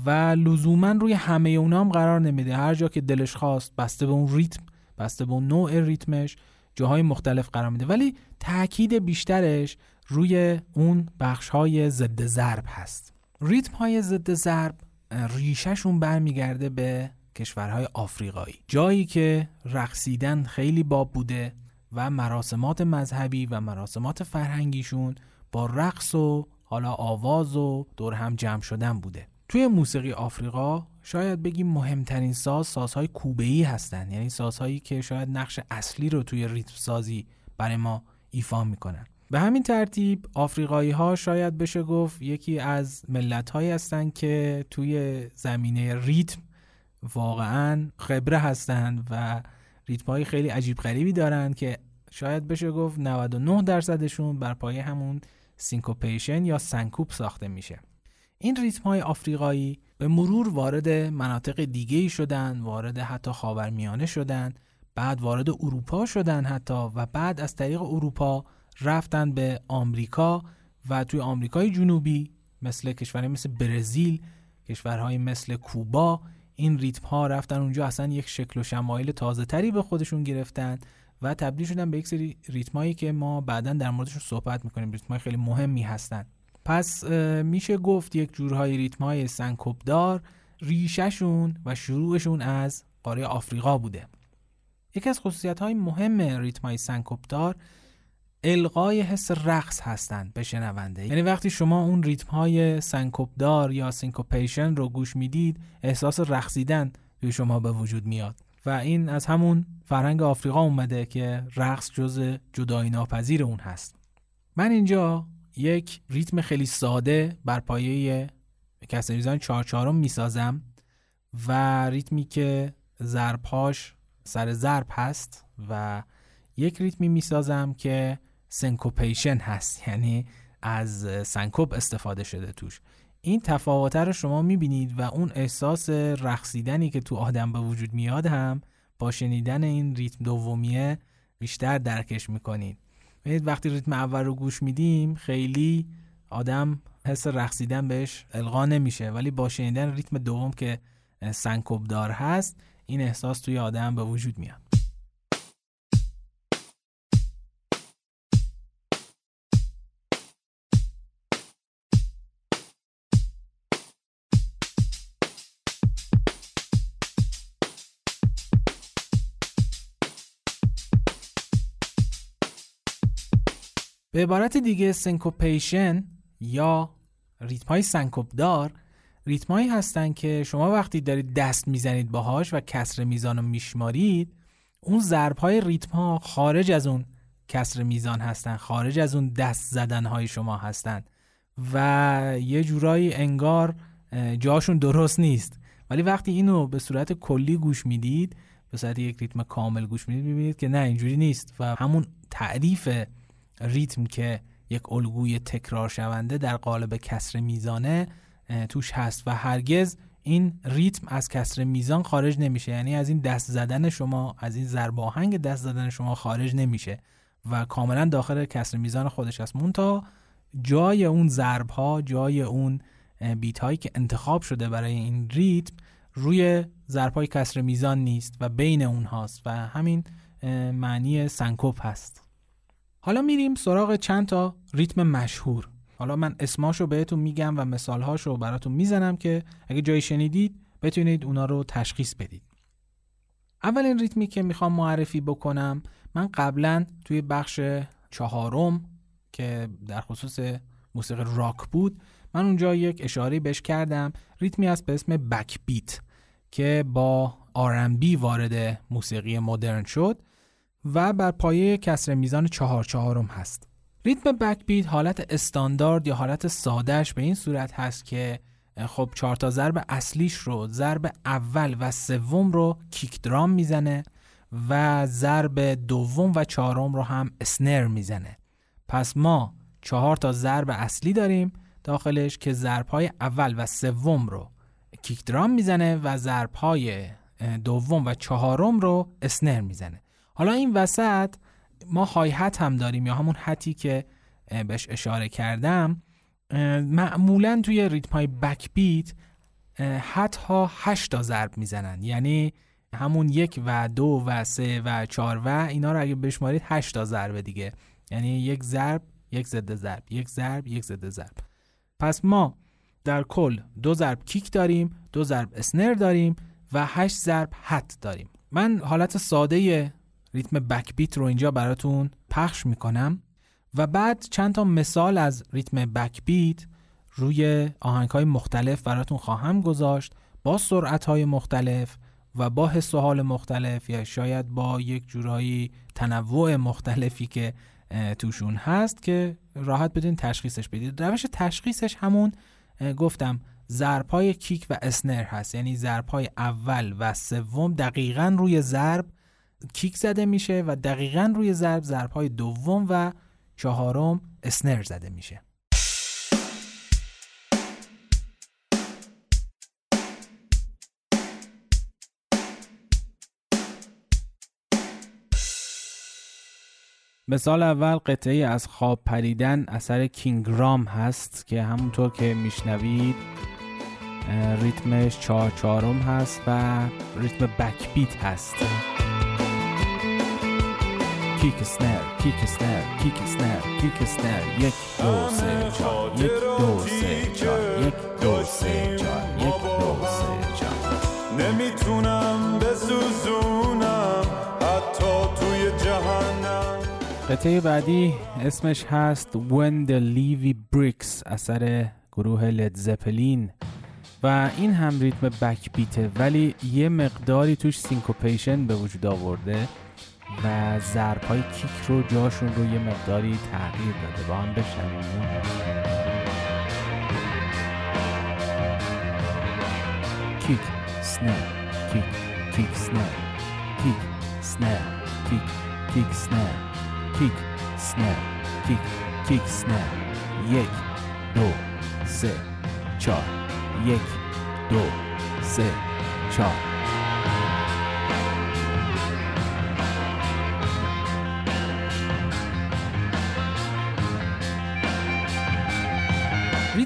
و لزوما روی همه اونا هم قرار نمیده. هر جا که دلش خواست بسته به اون ریتم بسته به اون نوع ریتمش جاهای مختلف قرار میده. ولی تاکید بیشترش روی اون بخش های ضد ضرب هست. ریتم های ضد ضرب ریشهشون برمیگرده به کشورهای آفریقایی. جایی که رقصیدن خیلی باب بوده. و مراسمات مذهبی و مراسمات فرهنگیشون با رقص و حالا آواز و دور هم جمع شدن بوده. توی موسیقی آفریقا شاید بگیم مهمترین ساز سازهای کوبه‌ای هستند یعنی سازهایی که شاید نقش اصلی رو توی ریتم سازی برای ما ایفا می‌کنن. به همین ترتیب آفریقایی ها شاید بشه گفت یکی از ملت هایی هستند که توی زمینه ریتم واقعا خبره هستند و ریتم های خیلی عجیب غریبی دارن که شاید بشه گفت 99 درصدشون بر پایه همون syncopation یا سنکوپ ساخته میشه. این ریتم های آفریقایی به مرور وارد مناطق دیگه ای شدن وارد حتی خاورمیانه شدن بعد وارد اروپا شدن حتی و بعد از طریق اروپا رفتن به آمریکا و توی آمریکای جنوبی مثل کشورهای مثل برزیل کشورهای مثل کوبا این ریتم ها رفتن اونجا اصلا یک شکل و شمایل تازه تری به خودشون گرفتن و تبدیل شدن به یک سری ریتمایی که ما بعدا در موردشون صحبت می‌کنیم. ریتمای خیلی مهمی هستن. پس میشه گفت یک جورهای ریتمای سنکوبدار ریشهشون و شروعشون از قاره آفریقا بوده. یکی از خصوصیت های مهم ریتمای سنکوپ‌دار القای حس رقص هستند به شنونده. یعنی وقتی شما اون ریتم های سنکوپ‌دار یا syncopation رو گوش می‌دید احساس رقصیدن توی شما به وجود میاد. و این از همون فرهنگ آفریقا اومده که رقص جز جدایی ناپذیر اون هست. من اینجا یک ریتم خیلی ساده بر پایه کسر میزان چهار چهارم می‌سازم و ریتمی که ضربهاش سر ضرب هست و یک ریتمی می‌سازم که syncopation هست. یعنی از سنکوپ استفاده شده توش. این تفاوت رو شما می‌بینید و اون احساس رقصیدنی که تو آدم به وجود میاد هم با شنیدن این ریتم دومیه بیشتر درکش می‌کنید. ببینید وقتی ریتم اول رو گوش میدیم خیلی آدم حس رقصیدن بهش القا نمیشه. ولی با شنیدن ریتم دوم که سنکوب دار هست این احساس توی آدم به وجود میاد. به عبارت دیگه syncopation یا ریتم های سنکوپ دار ریتم هایی هستن که شما وقتی دارید دست می‌زنید باهاش و کسر میزان رو میشمارید اون ضرب های ریتم ها خارج از اون کسر میزان هستن خارج از اون دست زدن های شما هستن و یه جورایی انگار جاشون درست نیست. ولی وقتی اینو به صورت کلی گوش می‌دید به صورت یک ریتم کامل گوش می‌دید می‌بینید که نه اینجوری نیست و همون تعریف ریتم که یک الگوی تکرار شونده در قالب کسر میزانه توش هست و هرگز این ریتم از کسر میزان خارج نمیشه. یعنی از این دست زدن شما از این ضرب آهنگ دست زدن شما خارج نمیشه و کاملا داخل کسر میزان خودش هست مونتا جای اون ضرب ها جای اون بیت هایی که انتخاب شده برای این ریتم روی ضرب های کسر میزان نیست و بین اونهاست و همین معنی سنکوپ هست. حالا میریم سراغ چند تا ریتم مشهور. حالا من اسماشو بهتون میگم و مثالهاشو براتون می‌زنم که اگه جایی شنیدید بتونید اونا رو تشخیص بدید. اولین ریتمی که می‌خوام معرفی بکنم من قبلا توی بخش چهارم که در خصوص موسیقی راک بود من اونجا یک اشاره بهش کردم. ریتمی است به اسم بک بیت که با آرنبی وارد موسیقی مدرن شد. و بر پایه کسر میزان چهار چهارم هست. ریتم بک بیت حالت استاندارد یا حالت سادهش به این صورت هست که خب چهار تا ضرب اصلیش رو ضرب اول و سوم رو کیک درام می‌زنه و ضرب دوم و چهارم رو هم اسنر می‌زنه. پس ما چهار تا ضرب اصلی داریم داخلش که ضرب های اول و سوم رو کیک درام می‌زنه و ضرب های دوم و چهارم رو اسنر می‌زنه. حالا این وسط ما های هت هم داریم یا همون حتی که بهش اشاره کردم معمولا توی ریتم های بک بیت حت ها هشت تا ضرب می‌زنن. یعنی همون یک و دو و سه و چهار و اینا رو اگه بشمارید هشت تا ضربه دیگه. یعنی یک ضرب یک ضد ضرب یک ضرب یک ضد ضرب. پس ما در کل دو ضرب کیک داریم دو ضرب اسنر داریم و هشت ضرب حت داریم. من حالت ساده ریتم بک بیت رو اینجا براتون پخش می‌کنم. و بعد چند تا مثال از ریتم بک بیت روی آهنگ های مختلف براتون خواهم گذاشت. با سرعت های مختلف و با حس و حال مختلف یا شاید با یک جورایی تنوع مختلفی که توشون هست که راحت بدین تشخیصش بدید. روش تشخیصش همون گفتم ضرب کیک و اسنر هست. یعنی ضرب اول و سوم دقیقا روی ضرب کیک زده میشه و دقیقا روی ضرب ضرب های دوم و چهارم اسنر زده میشه. مثال اول قطعه از خواب پریدن اثر کینگرام هست که همونطور که میشنوید ریتمش چهار چهارم هست و ریتم بک بیت هست. کیک سنر کیک سنر کیک سنر کیک سنر یک دو سه چهار یک دو سه چهار یک دو سه چهار یک دو سه چهار نمی‌تونم بسوزونم حتی توی جهنم. قطعه بعدی اسمش هست When the Levy Bricks اثر گروه لید زپلین و این هم ریتم بک بیته ولی یه مقداری توش سینکوپیشن به وجود آورده. و ضرب های کیک رو جاشون رو یه مقداری تغییر داده با هم بشنویم کیک سنر. کیک کیک سنر. کیک سنر. کیک کیک سنر. کیک سنر. کیک کیک سنر. یک دو سه چهار. یک دو سه چهار.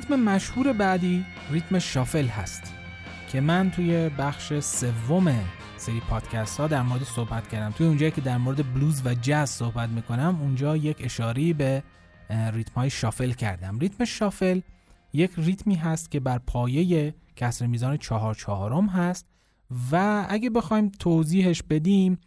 ریتم مشهور بعدی ریتم شافل هست که من توی بخش سوم سری پادکست ها در مورد صحبت کردم. توی اونجایی که در مورد بلوز و جاز صحبت می‌کنم اونجا یک اشاری به ریتم های شافل کردم. ریتم شافل یک ریتمی هست که بر پایه کسر میزان چهار چهارم هست و اگه بخوایم توضیحش بدیم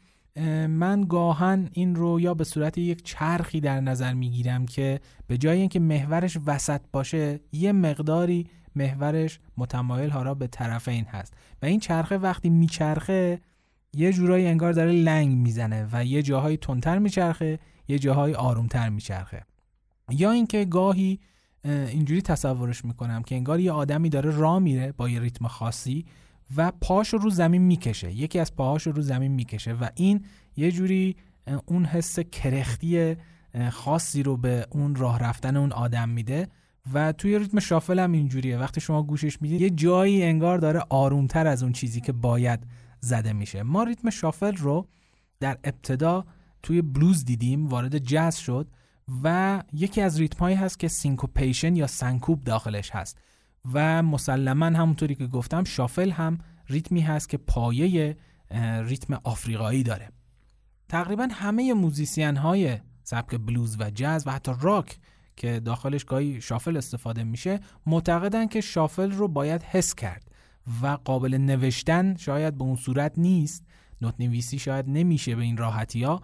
من گاهن این رو یا به صورت یک چرخی در نظر می‌گیرم که به جای اینکه محورش وسط باشه یه مقداری محورش متمایل ها را به طرفین هست. و این چرخه وقتی میچرخه یه جورایی انگار داره لنگ می‌زنه و یه جاهایی تندتر میچرخه یه جاهایی آرومتر میچرخه. یا اینکه گاهی اینجوری تصورش می‌کنم که انگار یه آدمی داره راه میره با یه ریتم خاصی و پاش رو زمین می‌کشه. یکی از پاهاش رو زمین می‌کشه و این یه جوری اون حس کرختی خاصی رو به اون راه رفتن اون آدم میده و توی ریتم shuffle هم اینجوریه. وقتی شما گوشش می‌دید یه جایی انگار داره آرومتر از اون چیزی که باید زده میشه. ما ریتم shuffle رو در ابتدا توی بلوز دیدیم وارد جاز شد و یکی از ریتم هایی هست که syncopation یا سنکوپ داخلش هست. و مسلما همونطوری که گفتم shuffle هم ریتمی هست که پایه ریتم آفریقایی داره. تقریبا همه موزیسین های سبک بلوز و جاز و حتی راک که داخلش گاهی شافل استفاده میشه معتقدن که شافل رو باید حس کرد و قابل نوشتن شاید به اون صورت نیست نوت نویسی شاید نمیشه به این راحتی ها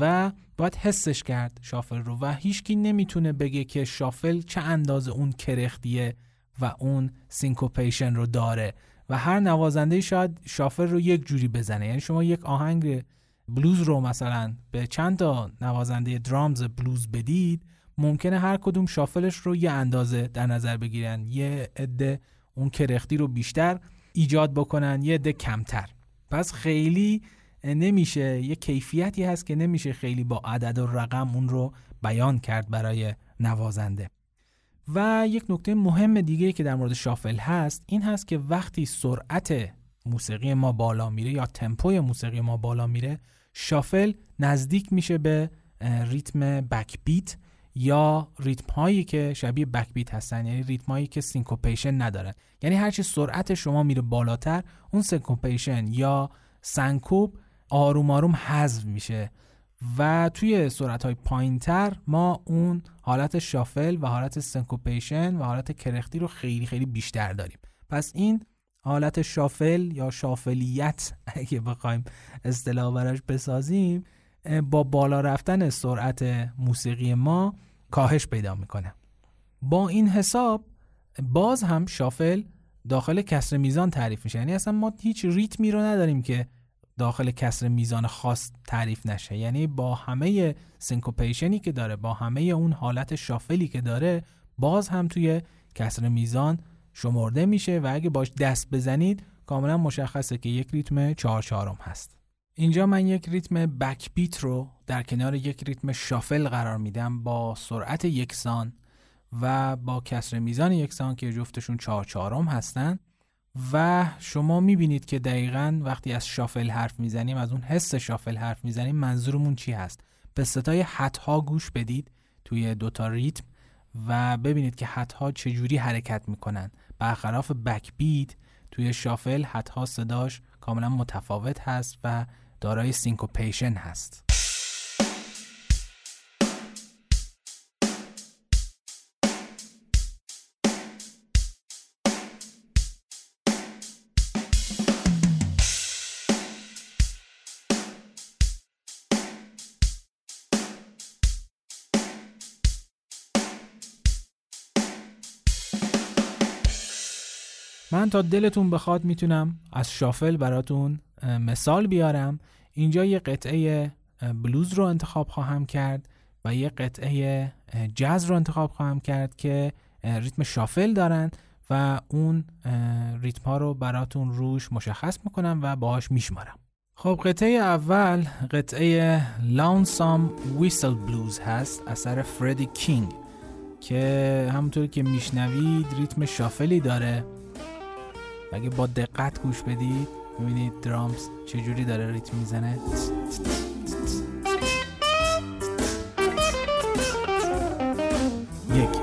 و باید حسش کرد شافل رو و هیچکی نمی‌تونه بگه که شافل چه اندازه اون کرختیه و اون سینکوپیشن رو داره. و هر نوازنده شاید شافل رو یک جوری بزنه. یعنی شما یک آهنگ بلوز رو مثلا به چند تا نوازنده درامز بلوز بدید ممکنه هر کدوم شافلش رو یه اندازه در نظر بگیرن. یه عده اون کرختی رو بیشتر ایجاد بکنن یه عده کمتر. پس خیلی نمیشه یه کیفیتی هست که نمیشه خیلی با عدد و رقم اون رو بیان کرد برای نوازنده. و یک نکته مهم دیگه که در مورد shuffle هست این هست که وقتی سرعت موسیقی ما بالا میره یا تمپوی موسیقی ما بالا میره shuffle نزدیک میشه به ریتم backbeat یا ریتم هایی که شبیه backbeat هستن یعنی ریتم هایی که syncopation ندارن. یعنی هرچی سرعت شما میره بالاتر اون syncopation یا سنکوپ آروم آروم حذف میشه. و توی سرعت های پایین تر ما اون حالت شافل و حالت سنکوپیشن و حالت کرختی رو خیلی خیلی بیشتر داریم. پس این حالت شافل یا شافلیت اگه بخوایم اصطلاح براش بسازیم با بالا رفتن سرعت موسیقی ما کاهش پیدا می‌کنه. با این حساب باز هم شافل داخل کسر میزان تعریف میشه. یعنی اصلا ما هیچ ریتمی رو نداریم که داخل کسر میزان خاص تعریف نشه. یعنی با همه سینکوپیشنی که داره با همه اون حالت شافلی که داره باز هم توی کسر میزان شمرده میشه و اگه باش دست بزنید کاملا مشخصه که یک ریتم چهار چهارم هست. اینجا من یک ریتم بک بیت رو در کنار یک ریتم شافل قرار میدم با سرعت یکسان و با کسر میزان یکسان که جفتشون چهار چهارم هستن. و شما می‌بینید که دقیقا وقتی از shuffle حرف می‌زنیم از اون حس shuffle حرف می‌زنیم منظورمون چی هست؟ به صدای hat ها گوش بدید توی دوتا ریتم و ببینید که hat ها چجوری حرکت می‌کنن. برخلاف backbeat توی shuffle hat ها صداش کاملا متفاوت هست و دارای syncopation هست. من تا دلتون بخواد می‌تونم از شافل براتون مثال بیارم. اینجا یه قطعه بلوز رو انتخاب خواهم کرد و یه قطعه جاز رو انتخاب خواهم کرد که ریتم شافل دارن و اون ریتم ها رو براتون روش مشخص می‌کنم و باهاش میشمارم. خب قطعه اول قطعه لانسام ویسل بلوز هست اثر فردی کینگ که همونطور که میشنوید ریتم شافلی داره. اگه با دقت گوش بدید می‌بینید درامز چجوری داره ریتم می‌زنه؟ یک.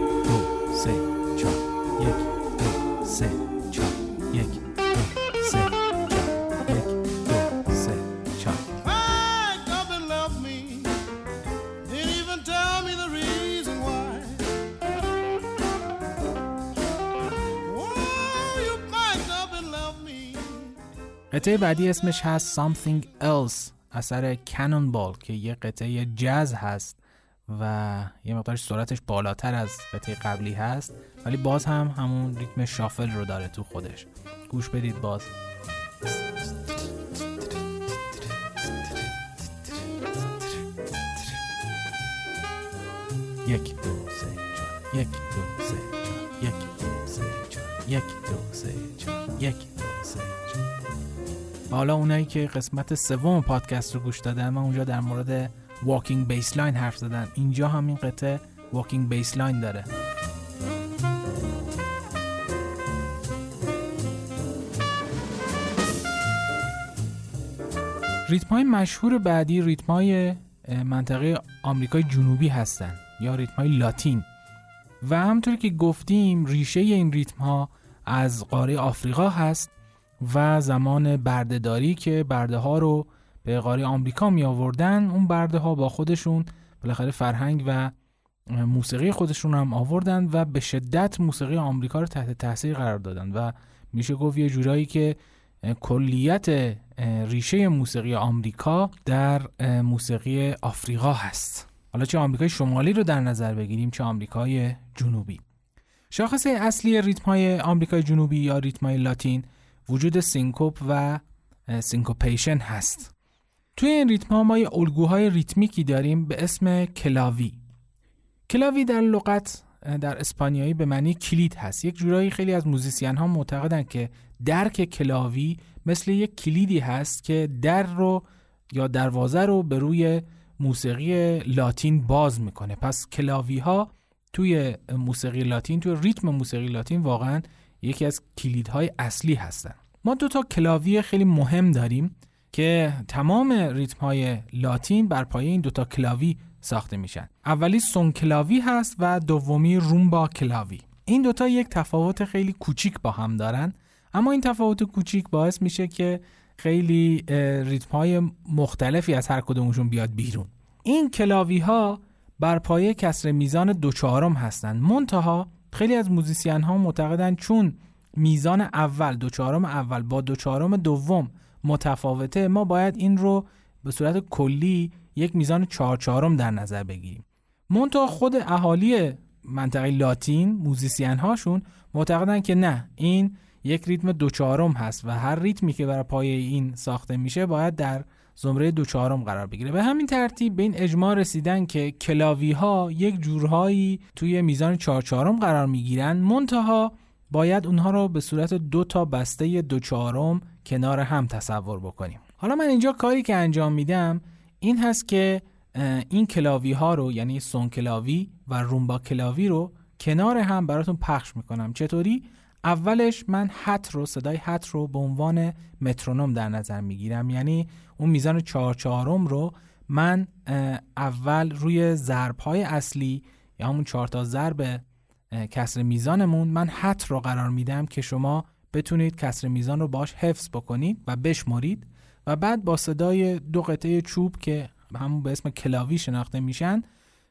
قطعه بعدی اسمش هست Something Else اثر بال که یه قطعه جز هست و یه مقدارش سرعتش بالاتر از قطعه قبلی هست ولی باز هم همون ریتم شافل رو داره تو خودش. گوش بدید باز. یک دو سه یک دو سه یک دو سه یک دو سه یک دو سه حالا اونایی که قسمت سوم پادکست رو گوش دادن من اونجا در مورد walking bassline حرف زدم. اینجا همین قطعه walking bassline داره. ریتم های مشهور بعدی ریتم های منطقه آمریکای جنوبی هستن یا ریتم های لاتین. و همطور که گفتیم ریشه این ریتم ها از قاره آفریقا هست و زمان بردهداری که برده ها رو به قاره آمریکا می آوردن اون برده ها با خودشون بالاخره فرهنگ و موسیقی خودشون هم آوردن و به شدت موسیقی آمریکا رو تحت تاثیر قرار دادن و میشه گفت یه جورایی که کلیت ریشه موسیقی آمریکا در موسیقی آفریقا هست. حالا چه آمریکای شمالی رو در نظر بگیریم چه آمریکای جنوبی. شاخصه اصلی ریتم های آمریکای جنوبی یا ریتم های لاتین وجود سنکوپ و syncopation هست. توی این ریتم ها ما یه الگوهای ریتمیکی داریم به اسم clave. clave در لغت در اسپانیایی به معنی کلید هست. یک جورایی خیلی از موزیسین ها معتقدن که درک کلاوی مثل یک کلیدی هست که در رو یا دروازه رو به روی موسیقی لاتین باز می‌کنه. پس کلاوی ها توی موسیقی لاتین توی ریتم موسیقی لاتین واقعا یکی از کلیدهای اصلی هستن. ما دو تا کلاوی خیلی مهم داریم که تمام ریتم های لاتین بر پایه این دوتا کلاوی ساخته میشن. اولی سون کلاوی هست و دومی رومبا کلاوی. این دوتا یک تفاوت خیلی کوچیک با هم دارن اما این تفاوت کوچیک باعث میشه که خیلی ریتم های مختلفی از هر کدومشون بیاد بیرون. این کلاوی ها بر پایه کسر میزان دو چهارم هستند منتها خیلی از موزیسین ها معتقدن چون میزان اول دو چهارم اول با دو چهارم دوم متفاوته. ما باید این رو به صورت کلی یک میزان چهار چهارم در نظر بگیریم. منتها خود اهالی منطقه لاتین موزیسین هاشون معتقدن که نه این یک ریتم دو چهارم هست و هر ریتمی که بر پایه این ساخته میشه باید در زمره دو چهارم قرار بگیره. به همین ترتیب به این اجماع رسیدن که کلاوی ها یک جورهایی توی میزان چهار چهارم قرار می‌گیرن منتها باید اونها رو به صورت دو تا بسته دو چهارم کنار هم تصور بکنیم. حالا من اینجا کاری که انجام میدم این هست که این کلاوی ها رو یعنی سون کلاوی و رومبا کلاوی رو کنار هم براتون پخش می‌کنم. چطوری؟ اولش من حت رو صدای حت رو به عنوان مترونوم در نظر می‌گیرم. یعنی اون میزان چهار چهارم رو من اول روی ضرب های اصلی یا همون چهار تا ضرب کسر میزانمون من حت رو قرار میدم که شما بتونید کسر میزان رو باش حفظ بکنید و بشمارید و بعد با صدای دو قطعه چوب که همون به اسم کلاوی شناخته میشن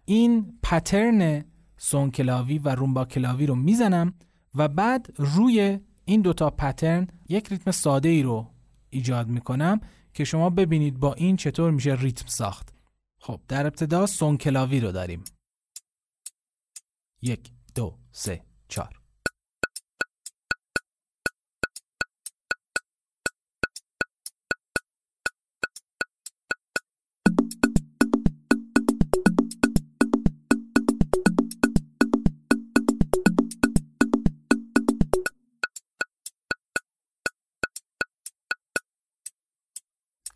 این پترن سون کلاوی و رومبا کلاوی رو می‌زنم و بعد روی این دوتا پترن یک ریتم ساده ای رو ایجاد می‌کنم که شما ببینید با این چطور میشه ریتم ساخت. خب در ابتدا سون کلاوی رو داریم. یک. دو سه چار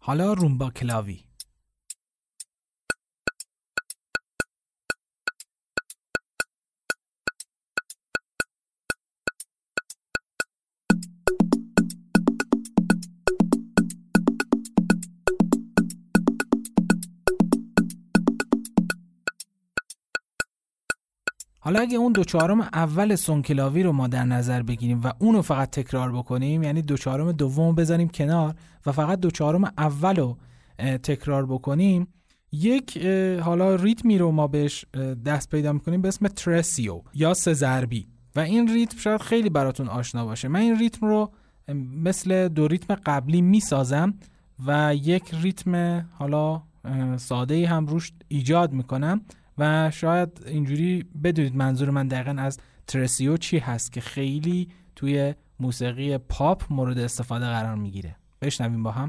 حالا رومبا کلاوی. حالا اگه اون دو چهارم اول سونکلاوی رو ما در نظر بگیریم و اونو فقط تکرار بکنیم یعنی دو چهارم دوم بذاریم کنار و فقط دو چهارم اول رو تکرار بکنیم یک حالا ریتمی رو ما بهش دست پیدا می‌کنیم به اسم ترسیو یا سه ضربی و این ریتم شاید خیلی براتون آشنا باشه. من این ریتم رو مثل دو ریتم قبلی می‌سازم و یک ریتم حالا ساده هم روش ایجاد می‌کنم. و شاید اینجوری بدونید منظور من دقیقا از ترسیو چی هست که خیلی توی موسیقی پاپ مورد استفاده قرار می‌گیره. بشنویم با هم.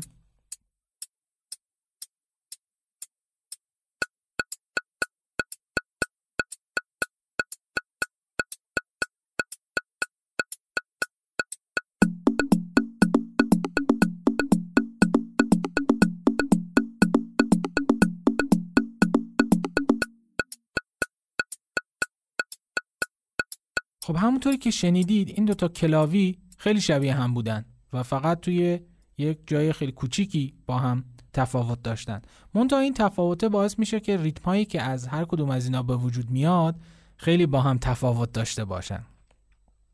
خب همونطوری که شنیدید این دوتا کلاوی خیلی شبیه هم بودن و فقط توی یک جای خیلی کوچیکی با هم تفاوت داشتن. منتها این تفاوته باعث میشه که ریتم هایی که از هر کدوم از اینا به وجود میاد خیلی با هم تفاوت داشته باشن.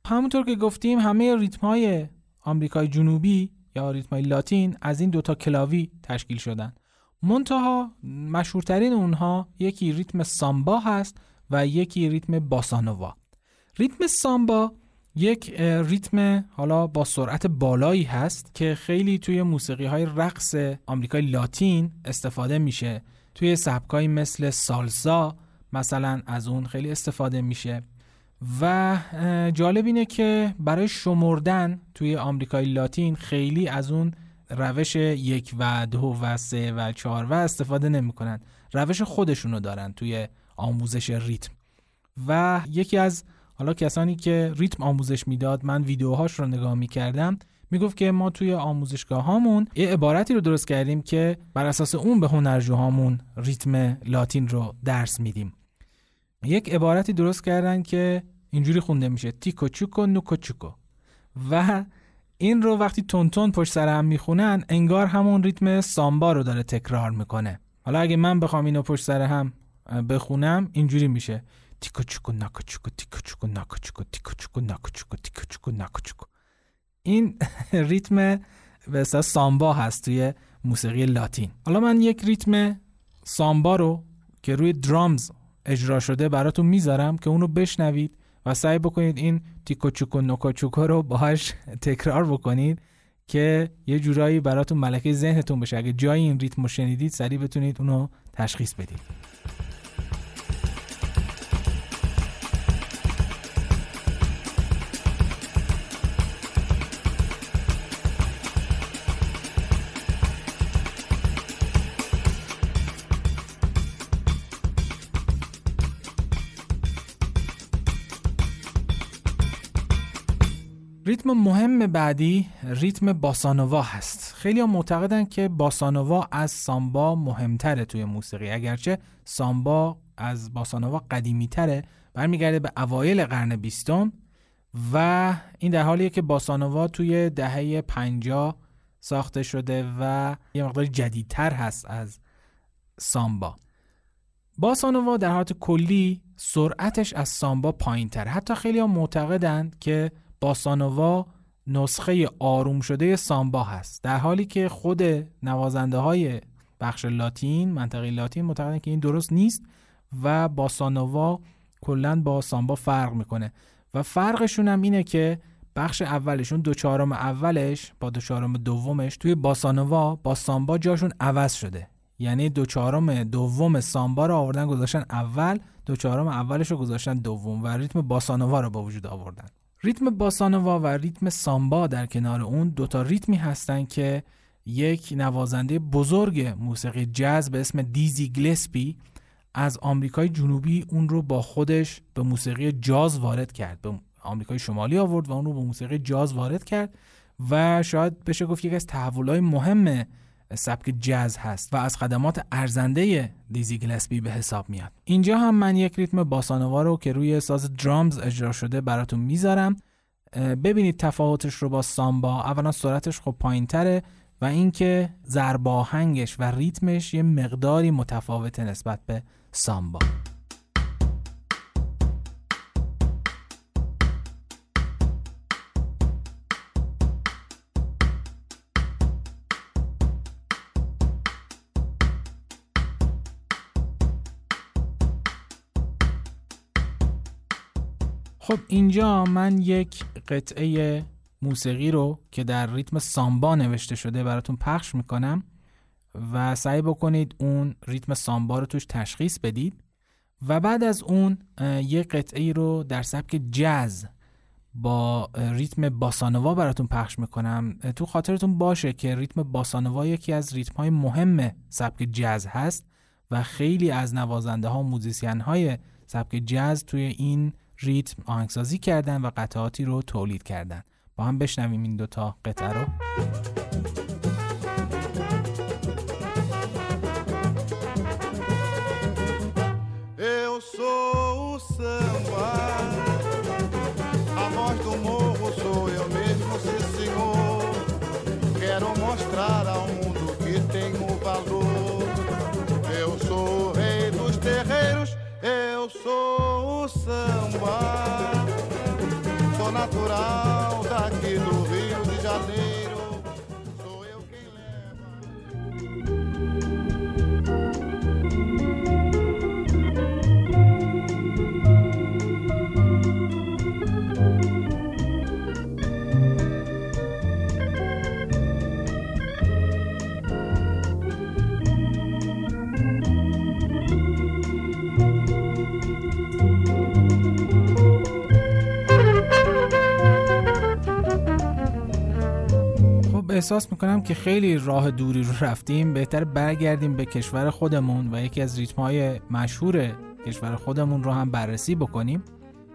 همونطور که گفتیم همه ریتم های آمریکای جنوبی یا ریتم های لاتین از این دوتا کلاوی تشکیل شدن. منتها مشهورترین اونها یکی ریتم سامبا هست و یکی ریتم باسانووا ریتم سامبا یک ریتم حالا با سرعت بالایی هست که خیلی توی موسیقی های رقص آمریکای لاتین استفاده میشه. توی سبکایی مثل سالسا مثلا از اون خیلی استفاده میشه. و جالب اینه که برای شمردن توی آمریکای لاتین خیلی از اون روش یک و دو و سه و چهار و استفاده نمی‌کنن. روش خودشونو دارن توی آموزش ریتم. و یکی از حالا کسانی که ریتم آموزش می‌داد من ویدیوهاش رو نگاه می‌کردم می‌گفت که ما توی آموزشگاه هامون یه عبارتی رو درست کردیم که بر اساس اون به هنرجوهامون ریتم لاتین رو درس میدیم. یک عبارتی درست کردن که اینجوری خونده میشه تیکو چوکو نوکو چوکو. و این رو وقتی تون پشت سر هم می‌خونن انگار همون ریتم سامبا رو داره تکرار می‌کنه. حالا اگه من بخوام اینو پشت سر هم بخونم اینجوری میشه. تیکو چوکو ناکو چوکو تیکو چوکو ناکو چوکو تیکو چوکو ناکو چوکو تیکو چوکو ناکو چوکو این ریتم به سامبا هست توی موسیقی لاتین. حالا من یک ریتم سامبا رو که روی درامز اجرا شده براتون می‌ذارم که اونو بشنوید و سعی بکنید این تیکو چوکو چوکو رو باهاش تکرار بکنید که یه جورایی براتون ملکه ذهنتون بشه. اگه جای این ریتم رو شنیدید سریع بتونید اونو تشخیص بدید. ریتم مهم بعدی ریتم باسانووا هست. خیلی معتقدن که باسانووا از سامبا مهمتره توی موسیقی. اگرچه سامبا از باسانووا قدیمی تره برمیگرده به اوایل قرن بیستم و این در حالیه که باسانووا توی دهه 50 ساخته شده و یه مقدار جدیدتر هست از سامبا. باسانووا در حالت کلی سرعتش از سامبا پایین تر حتی خیلی هم معتقدند که باسانووا نسخه آروم شده سامبا هست در حالی که خود نوازنده های بخش لاتین منطقه لاتین معتقدن که این درست نیست و باسانووا کلا با سامبا فرق می‌کنه. و فرقشون هم اینه که بخش اولشون دو چهارم اولش با دو چهارم دومش توی باسانووا با سامبا جاشون عوض شده. یعنی دو چهارم دوم سامبا رو آوردن گذاشتن اول دو چهارم اولش رو گذاشتن دوم و ریتم باسانووا رو با وجود آوردن. ریتم باسانوا و ریتم سامبا در کنار اون دوتا ریتمی هستن که یک نوازنده بزرگ موسیقی جاز به اسم دیزی گلسپی از آمریکای جنوبی اون رو با خودش به موسیقی جاز وارد کرد. به آمریکای شمالی آورد و اون رو به موسیقی جاز وارد کرد و شاید بشه گفت یک از تحولای مهم سبک جاز هست و از خدمات ارزنده دیزی گلسبی به حساب میاد. اینجا هم من یک ریتم باسانوا رو که روی ساز درامز اجرا شده براتون می‌ذارم. ببینید تفاوتش رو با سامبا. اولا سرعتش خب پایین تره و اینکه ضرباهنگش و ریتمش یه مقداری متفاوته نسبت به سامبا. خب اینجا من یک قطعه موسیقی رو که در ریتم سامبا نوشته شده براتون پخش می‌کنم و سعی بکنید اون ریتم سامبا رو توش تشخیص بدید و بعد از اون یک قطعه رو در سبک جاز با ریتم باسانوا براتون پخش می‌کنم. تو خاطرتون باشه که ریتم باسانوا یکی از ریتم های مهم سبک جاز هست و خیلی از نوازنده ها و های سبک جاز توی این ریتم آهنگسازی کردن و قطعاتی رو تولید کردن. با هم بشنویم این دوتا قطعه رو. Natural daqui do Rio de Janeiro. Sou eu quem leva. احساس می‌کنم که خیلی راه دوری رو رفتیم. بهتر برگردیم به کشور خودمون و یکی از ریتم های مشهور کشور خودمون رو هم بررسی بکنیم.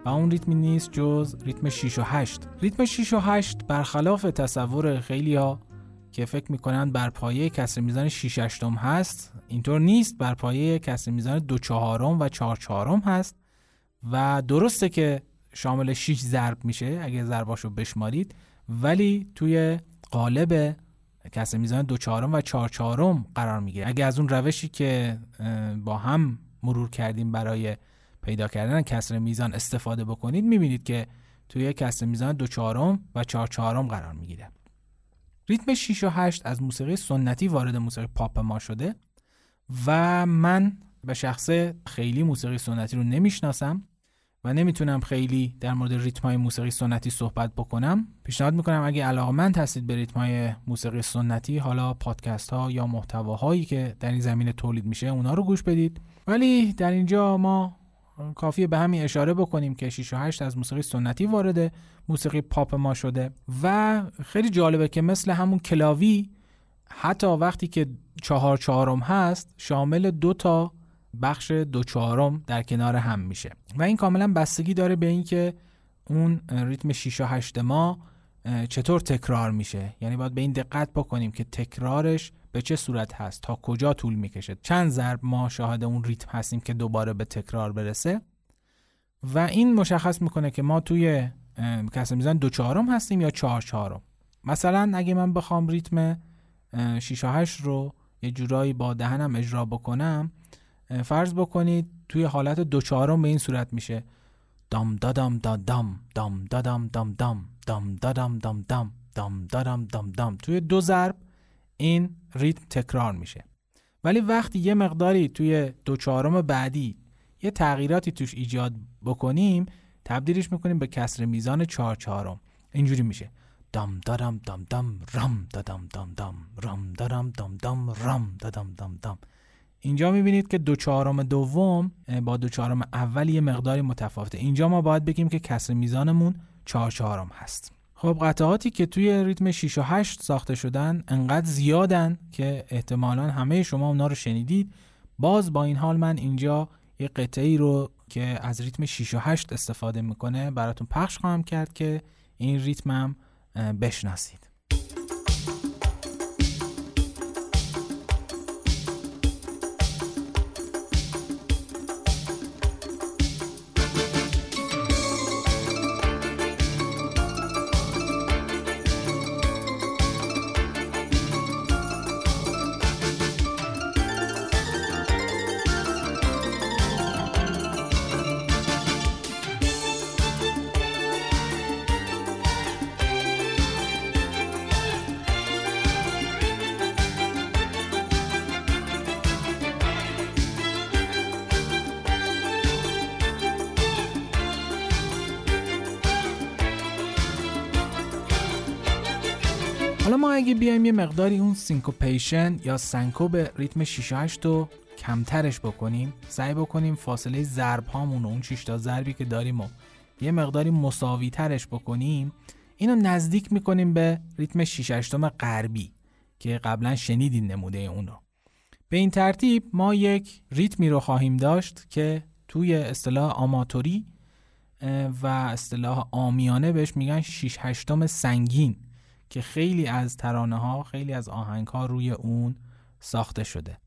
و اون ریتمی نیست جز ریتم 6 و 8 ریتم 6 و 8 برخلاف تصور خیلی ها که فکر می‌کنن بر پایه کسر میزان 6 8 هست اینطور نیست. بر پایه کسر میزان 2 چهارم و 4 چهارم هست. و درسته که شامل 6 ضرب میشه اگه ضرباشو بشمارید. ولی توی قالب کسر میزان دو چهارم و چهار چهارم قرار می‌گیره. اگه از اون روشی که با هم مرور کردیم برای پیدا کردن کسر میزان استفاده بکنید می‌بینید که توی کسر میزان دو چهارم و چهار چهارم قرار می‌گیره. ریتم 6 و 8 از موسیقی سنتی وارد موسیقی پاپ ما شده و من به شخصه خیلی موسیقی سنتی رو نمی‌شناسم. و نمی‌تونم خیلی در مورد ریتم های موسیقی سنتی صحبت بکنم. پیشنهاد می‌کنم اگه علاقمند هستید به ریتم های موسیقی سنتی حالا پادکست ها یا محتواهایی که در این زمینه تولید میشه اونا رو گوش بدید. ولی در اینجا ما کافیه به همین اشاره بکنیم که 6 و 8 از موسیقی سنتی وارد موسیقی پاپ ما شده و خیلی جالبه که مثل همون کلاوی حتی وقتی که چهار چهارم هست شامل دو تا بخش دو چهارم در کنار هم میشه. و این کاملا بستگی داره به اینکه اون ریتم 6 و 8 ما چطور تکرار میشه. یعنی باید به این دقت بکنیم که تکرارش به چه صورت هست تا کجا طول می‌کشه. چند ضرب ما شاهد اون ریتم هستیم که دوباره به تکرار برسه. و این مشخص می‌کنه که ما توی کسر میزان دو چهارم هستیم یا چهار چهارم. مثلا اگه من بخوام ریتم 6 و 8 رو یه جورایی با دهنم اجرا بکنم فرض بکنید توی حالت دو چهارم به این صورت میشه. دام دادم دادم دام دادم دام دام دام دادم دام دام دام دادم دام دام توی دو ضرب این ریتم تکرار میشه. ولی وقتی یه مقداری توی دو چهارم بعدی یه تغییراتی توش ایجاد بکنیم تبدیلش می‌کنیم به کسر میزان چهار چهارم. اینجوری میشه. دام دادم دام دام رام دادم دام دام رام دادم دام دام رام دادم دام دام. اینجا می‌بینید که دو چهارم دوم با دو چهارم اول یه مقداری متفاوته. اینجا ما باید بگیم که کسر میزانمون چهار چهارم هست. خب قطعاتی که توی ریتم 6 و 8 ساخته شدن انقدر زیادن که احتمالا همه شما اونا رو شنیدید. باز با این حال من اینجا یه قطعه ای رو که از ریتم 6 و 8 استفاده می‌کنه براتون پخش خواهم کرد که این ریتمم بشناسید. مقداری اون syncopation یا به ریتم 6 8 رو کمترش بکنیم. سعی بکنیم فاصله ضرب هامون و اون 6 تا ضربی که داریم و یه مقداری مساوی ترش بکنیم. اینو نزدیک می‌کنیم به ریتم 6 8 غربی که قبلا شنیدین نمونه اون رو. به این ترتیب ما یک ریتمی رو خواهیم داشت که توی اصطلاح آماتوری و اصطلاح عامیانه بهش میگن 6 8 سنگین. که خیلی از ترانه ها خیلی از آهنگ ها روی اون ساخته شده.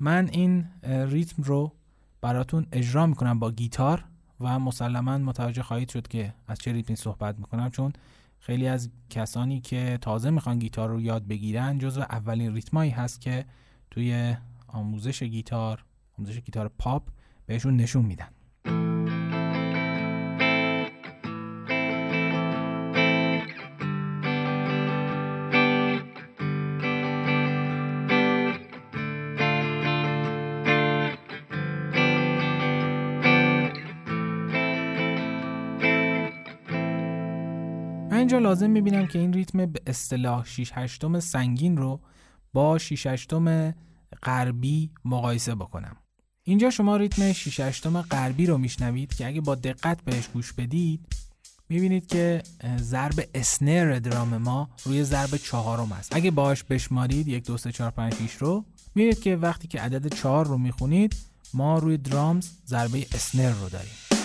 من این ریتم رو براتون اجرا می‌کنم با گیتار و مسلما متوجه خواهید شد که از چه ریتمی صحبت می‌کنم چون خیلی از کسانی که تازه می‌خوان گیتار رو یاد بگیرن جزو اولین ریتمایی هست که توی آموزش گیتار آموزش گیتار پاپ بهشون نشون میدن. اینجا لازم می‌بینم که این ریتم به اصطلاح 6 هشتم سنگین رو با 6 هشتم غربی مقایسه بکنم. اینجا شما ریتم 6 هشتم غربی رو میشنوید که اگه با دقت بهش گوش بدید می‌بینید که ضرب اسنر درام ما روی ضرب چهارم است. اگه باش بشمارید یک دو سه چهار پنج شیش رو می‌بینید که وقتی که عدد چهار رو می‌خونید ما روی درامز ضربه اسنر رو داریم.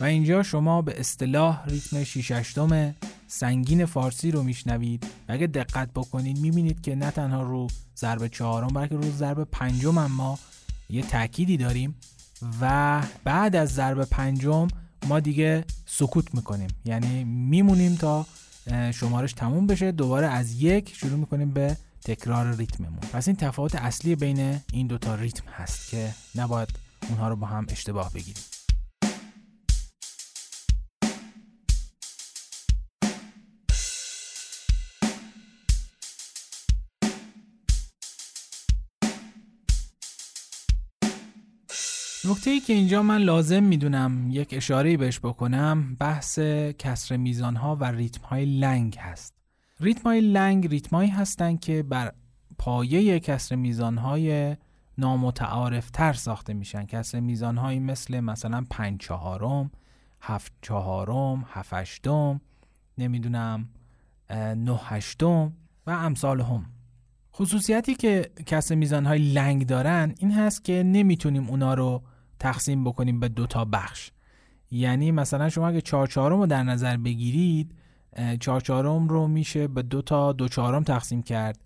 و اینجا شما به اصطلاح ریتم 6 سنگین فارسی رو میشنوید و اگه دقت بکنید می‌بینید که نه تنها رو ضرب چهارم بلکه رو ضرب پنجم هم ما یه تأکیدی داریم و بعد از ضرب پنجم ما دیگه سکوت می‌کنیم. یعنی میمونیم تا شمارش تموم بشه. دوباره از یک شروع می‌کنیم به تکرار ریتممون. پس این تفاوت اصلی بین این دوتا ریتم هست که نباید اونها رو با هم اشتباه بگیریم. نکته ای که اینجا من لازم می‌دونم یک اشاره بهش بکنم بحث کسر میزان ها و ریتم های لنگ هست. ریتم های لنگ ریتم هایی هستند که بر پایه کسر میزان های نامتعارف تر ساخته میشن. کسر میزان هایی مثل مثلا پنج چهارم هفت چهارم هفت هشتم نمی‌دونم نه هشتم و امثال هم. خصوصیتی که کسر میزان های لنگ دارن این هست که نمی‌تونیم اونا رو تقسیم بکنیم به دو تا بخش. یعنی مثلا شما اگه چهار چهارم رو در نظر بگیرید چهار چهارم رو میشه به دو تا دو چهارم تقسیم کرد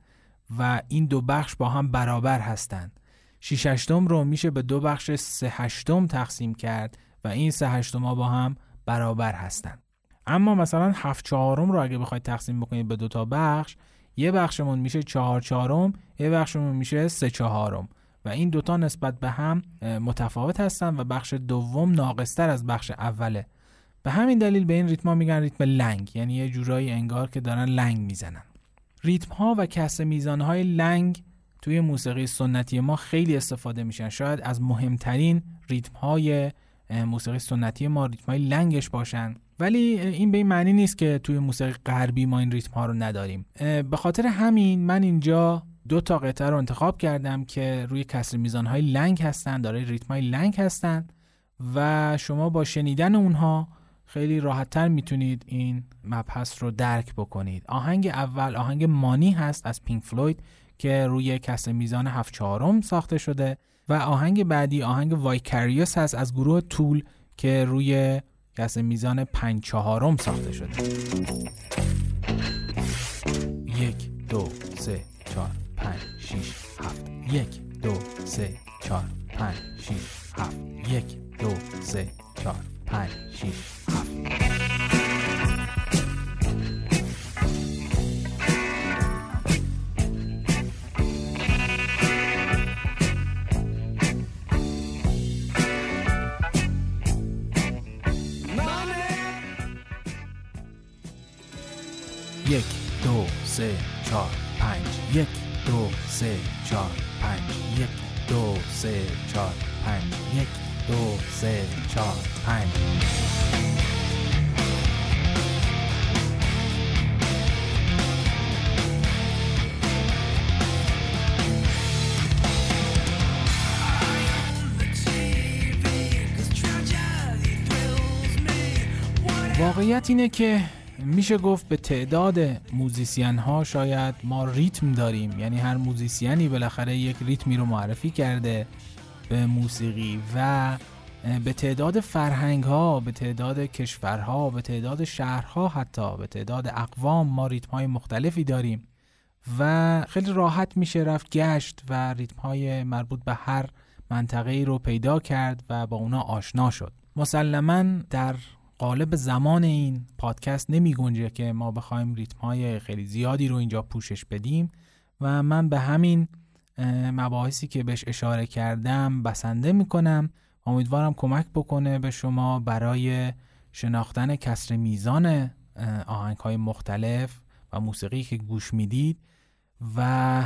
و این دو بخش با هم برابر هستند شیش هشتم رو میشه به دو بخش سه هشتم تقسیم کرد و این سه هشتم ها با هم برابر هستند اما مثلا هفت چهارم رو اگه بخواید تقسیم بکنید به دو تا بخش یه بخشمون میشه چهار چهارم یه بخشمون میشه سه چهارم. و این دوتا نسبت به هم متفاوت هستن و بخش دوم ناقصتر از بخش اوله. به همین دلیل به این ریتما میگن ریتم لنگ. یعنی یه جورایی انگار که دارن لنگ می‌زنن. ریتم ها و کسر میزان های لنگ توی موسیقی سنتی ما خیلی استفاده میشن. شاید از مهمترین ریتم های موسیقی سنتی ما ریتم های لنگش باشن. ولی این به این معنی نیست که توی موسیقی غربی ما این ریتم ها رو نداریم. به خاطر همین من اینجا دو تا قطعه رو انتخاب کردم که روی کسر میزان های لنگ هستن دارای ریتم های لنگ هستن و شما با شنیدن اونها خیلی راحتتر می‌تونید این مبحث رو درک بکنید. آهنگ اول آهنگ Money هست از پینک فلوید که روی کسر میزان هفت چهارم ساخته شده و آهنگ بعدی آهنگ Vicarious هست از گروه Tool که روی کسر میزان پنج چهارم ساخته شده. یک دو سه. چهار پنج شیش هفت یک دو سه چهار پنج شیش هفت یک دو سه چهار پنج شیش هفت یک دو سه چهار پنج یک. دو سه چهار پنج یک. دو سه چهار پنج یک. دو سه چهار پنج. واقعیت اینه که میشه گفت به تعداد موزیسین ها شاید ما ریتم داریم. یعنی هر موزیسیانی بالاخره یک ریتمی رو معرفی کرده به موسیقی و به تعداد فرهنگ ها به تعداد کشورها به تعداد شهرها حتی به تعداد اقوام ما ریتم های مختلفی داریم و خیلی راحت میشه رفت گشت و ریتم های مربوط به هر منطقه رو پیدا کرد و با اونا آشنا شد. مسلما در قالب زمان این پادکست نمی گنجه که ما بخوایم ریتم های خیلی زیادی رو اینجا پوشش بدیم و من به همین مباحثی که بهش اشاره کردم بسنده می‌کنم امیدوارم کمک بکنه به شما برای شناختن کسر میزان آهنگ های مختلف و موسیقی که گوش می‌دید و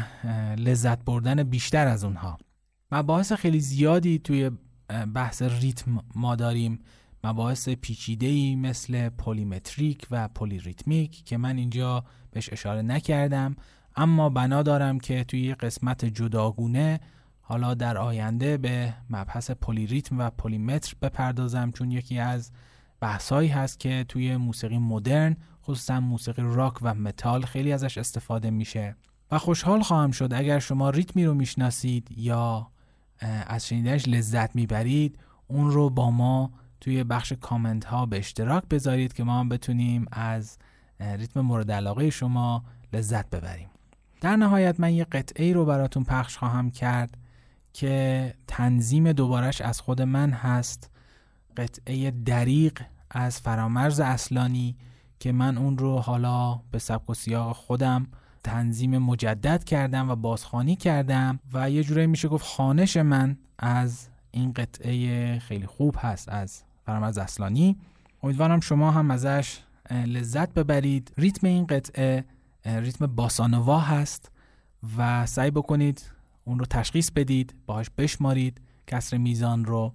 لذت بردن بیشتر از اونها. مباحث خیلی زیادی توی بحث ریتم ما داریم. مباحث پیچیده‌ای مثل polymetric و polyrhythmic که من اینجا بهش اشاره نکردم اما بنا دارم که توی قسمت جداگونه حالا در آینده به مبحث polyrhythm و polymeter بپردازم چون یکی از بحثایی هست که توی موسیقی مدرن خصوصا موسیقی راک و متال خیلی ازش استفاده میشه. و خوشحال خواهم شد اگر شما ریتمی رو می‌شناسید یا از شنیدنش لذت می‌برید اون رو با ما توی بخش کامنت ها به اشتراک بذارید که ما هم بتونیم از ریتم مورد علاقه شما لذت ببریم. در نهایت من یه قطعه رو براتون پخش خواهم کرد که تنظیم دوبارش از خود من هست. قطعه دریق از فرامرز اصلانی که من اون رو حالا به سبک و سیاق خودم تنظیم مجدد کردم و بازخانی کردم و یه جورایی میشه گفت خانش من از این قطعه خیلی خوب هست از فرامرز اصلانی. امیدوارم شما هم ازش لذت ببرید. ریتم این قطعه ریتم باسانوا هست و سعی بکنید اون رو تشخیص بدید باهاش بشمارید کسر میزان رو.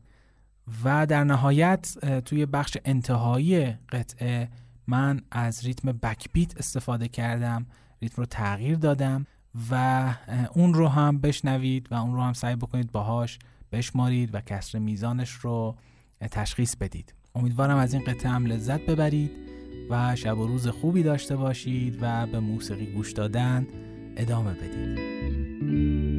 و در نهایت توی بخش انتهایی قطعه من از ریتم بکبیت استفاده کردم ریتم رو تغییر دادم و اون رو هم بشنوید و اون رو هم سعی بکنید باهاش بشمارید و کسر میزانش رو تشخیص بدید. امیدوارم از این قطعه هم لذت ببرید و شب و روز خوبی داشته باشید و به موسیقی گوش دادن ادامه بدید.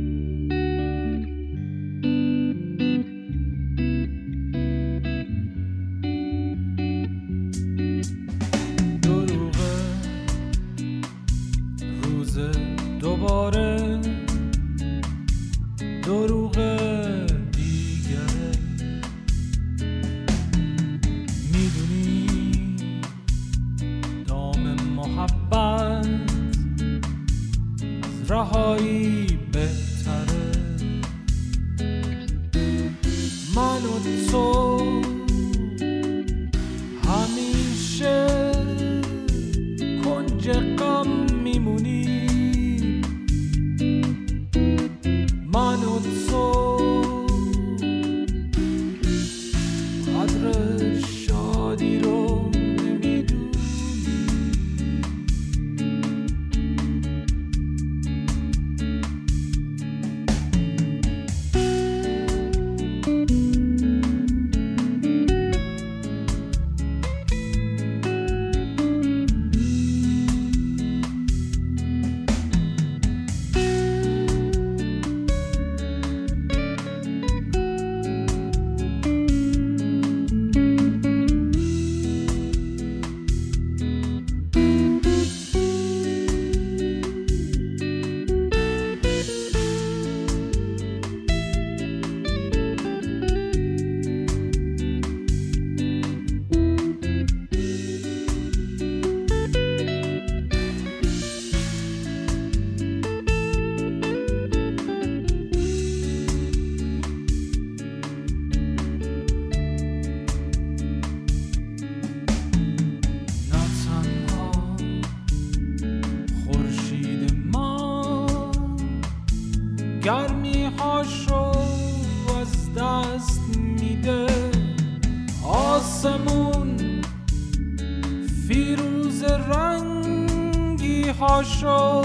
پاشو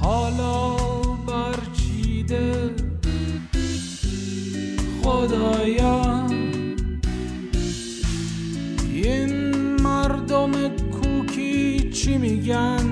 حالا برچیده خدایا این مردم کوکی چی میگن؟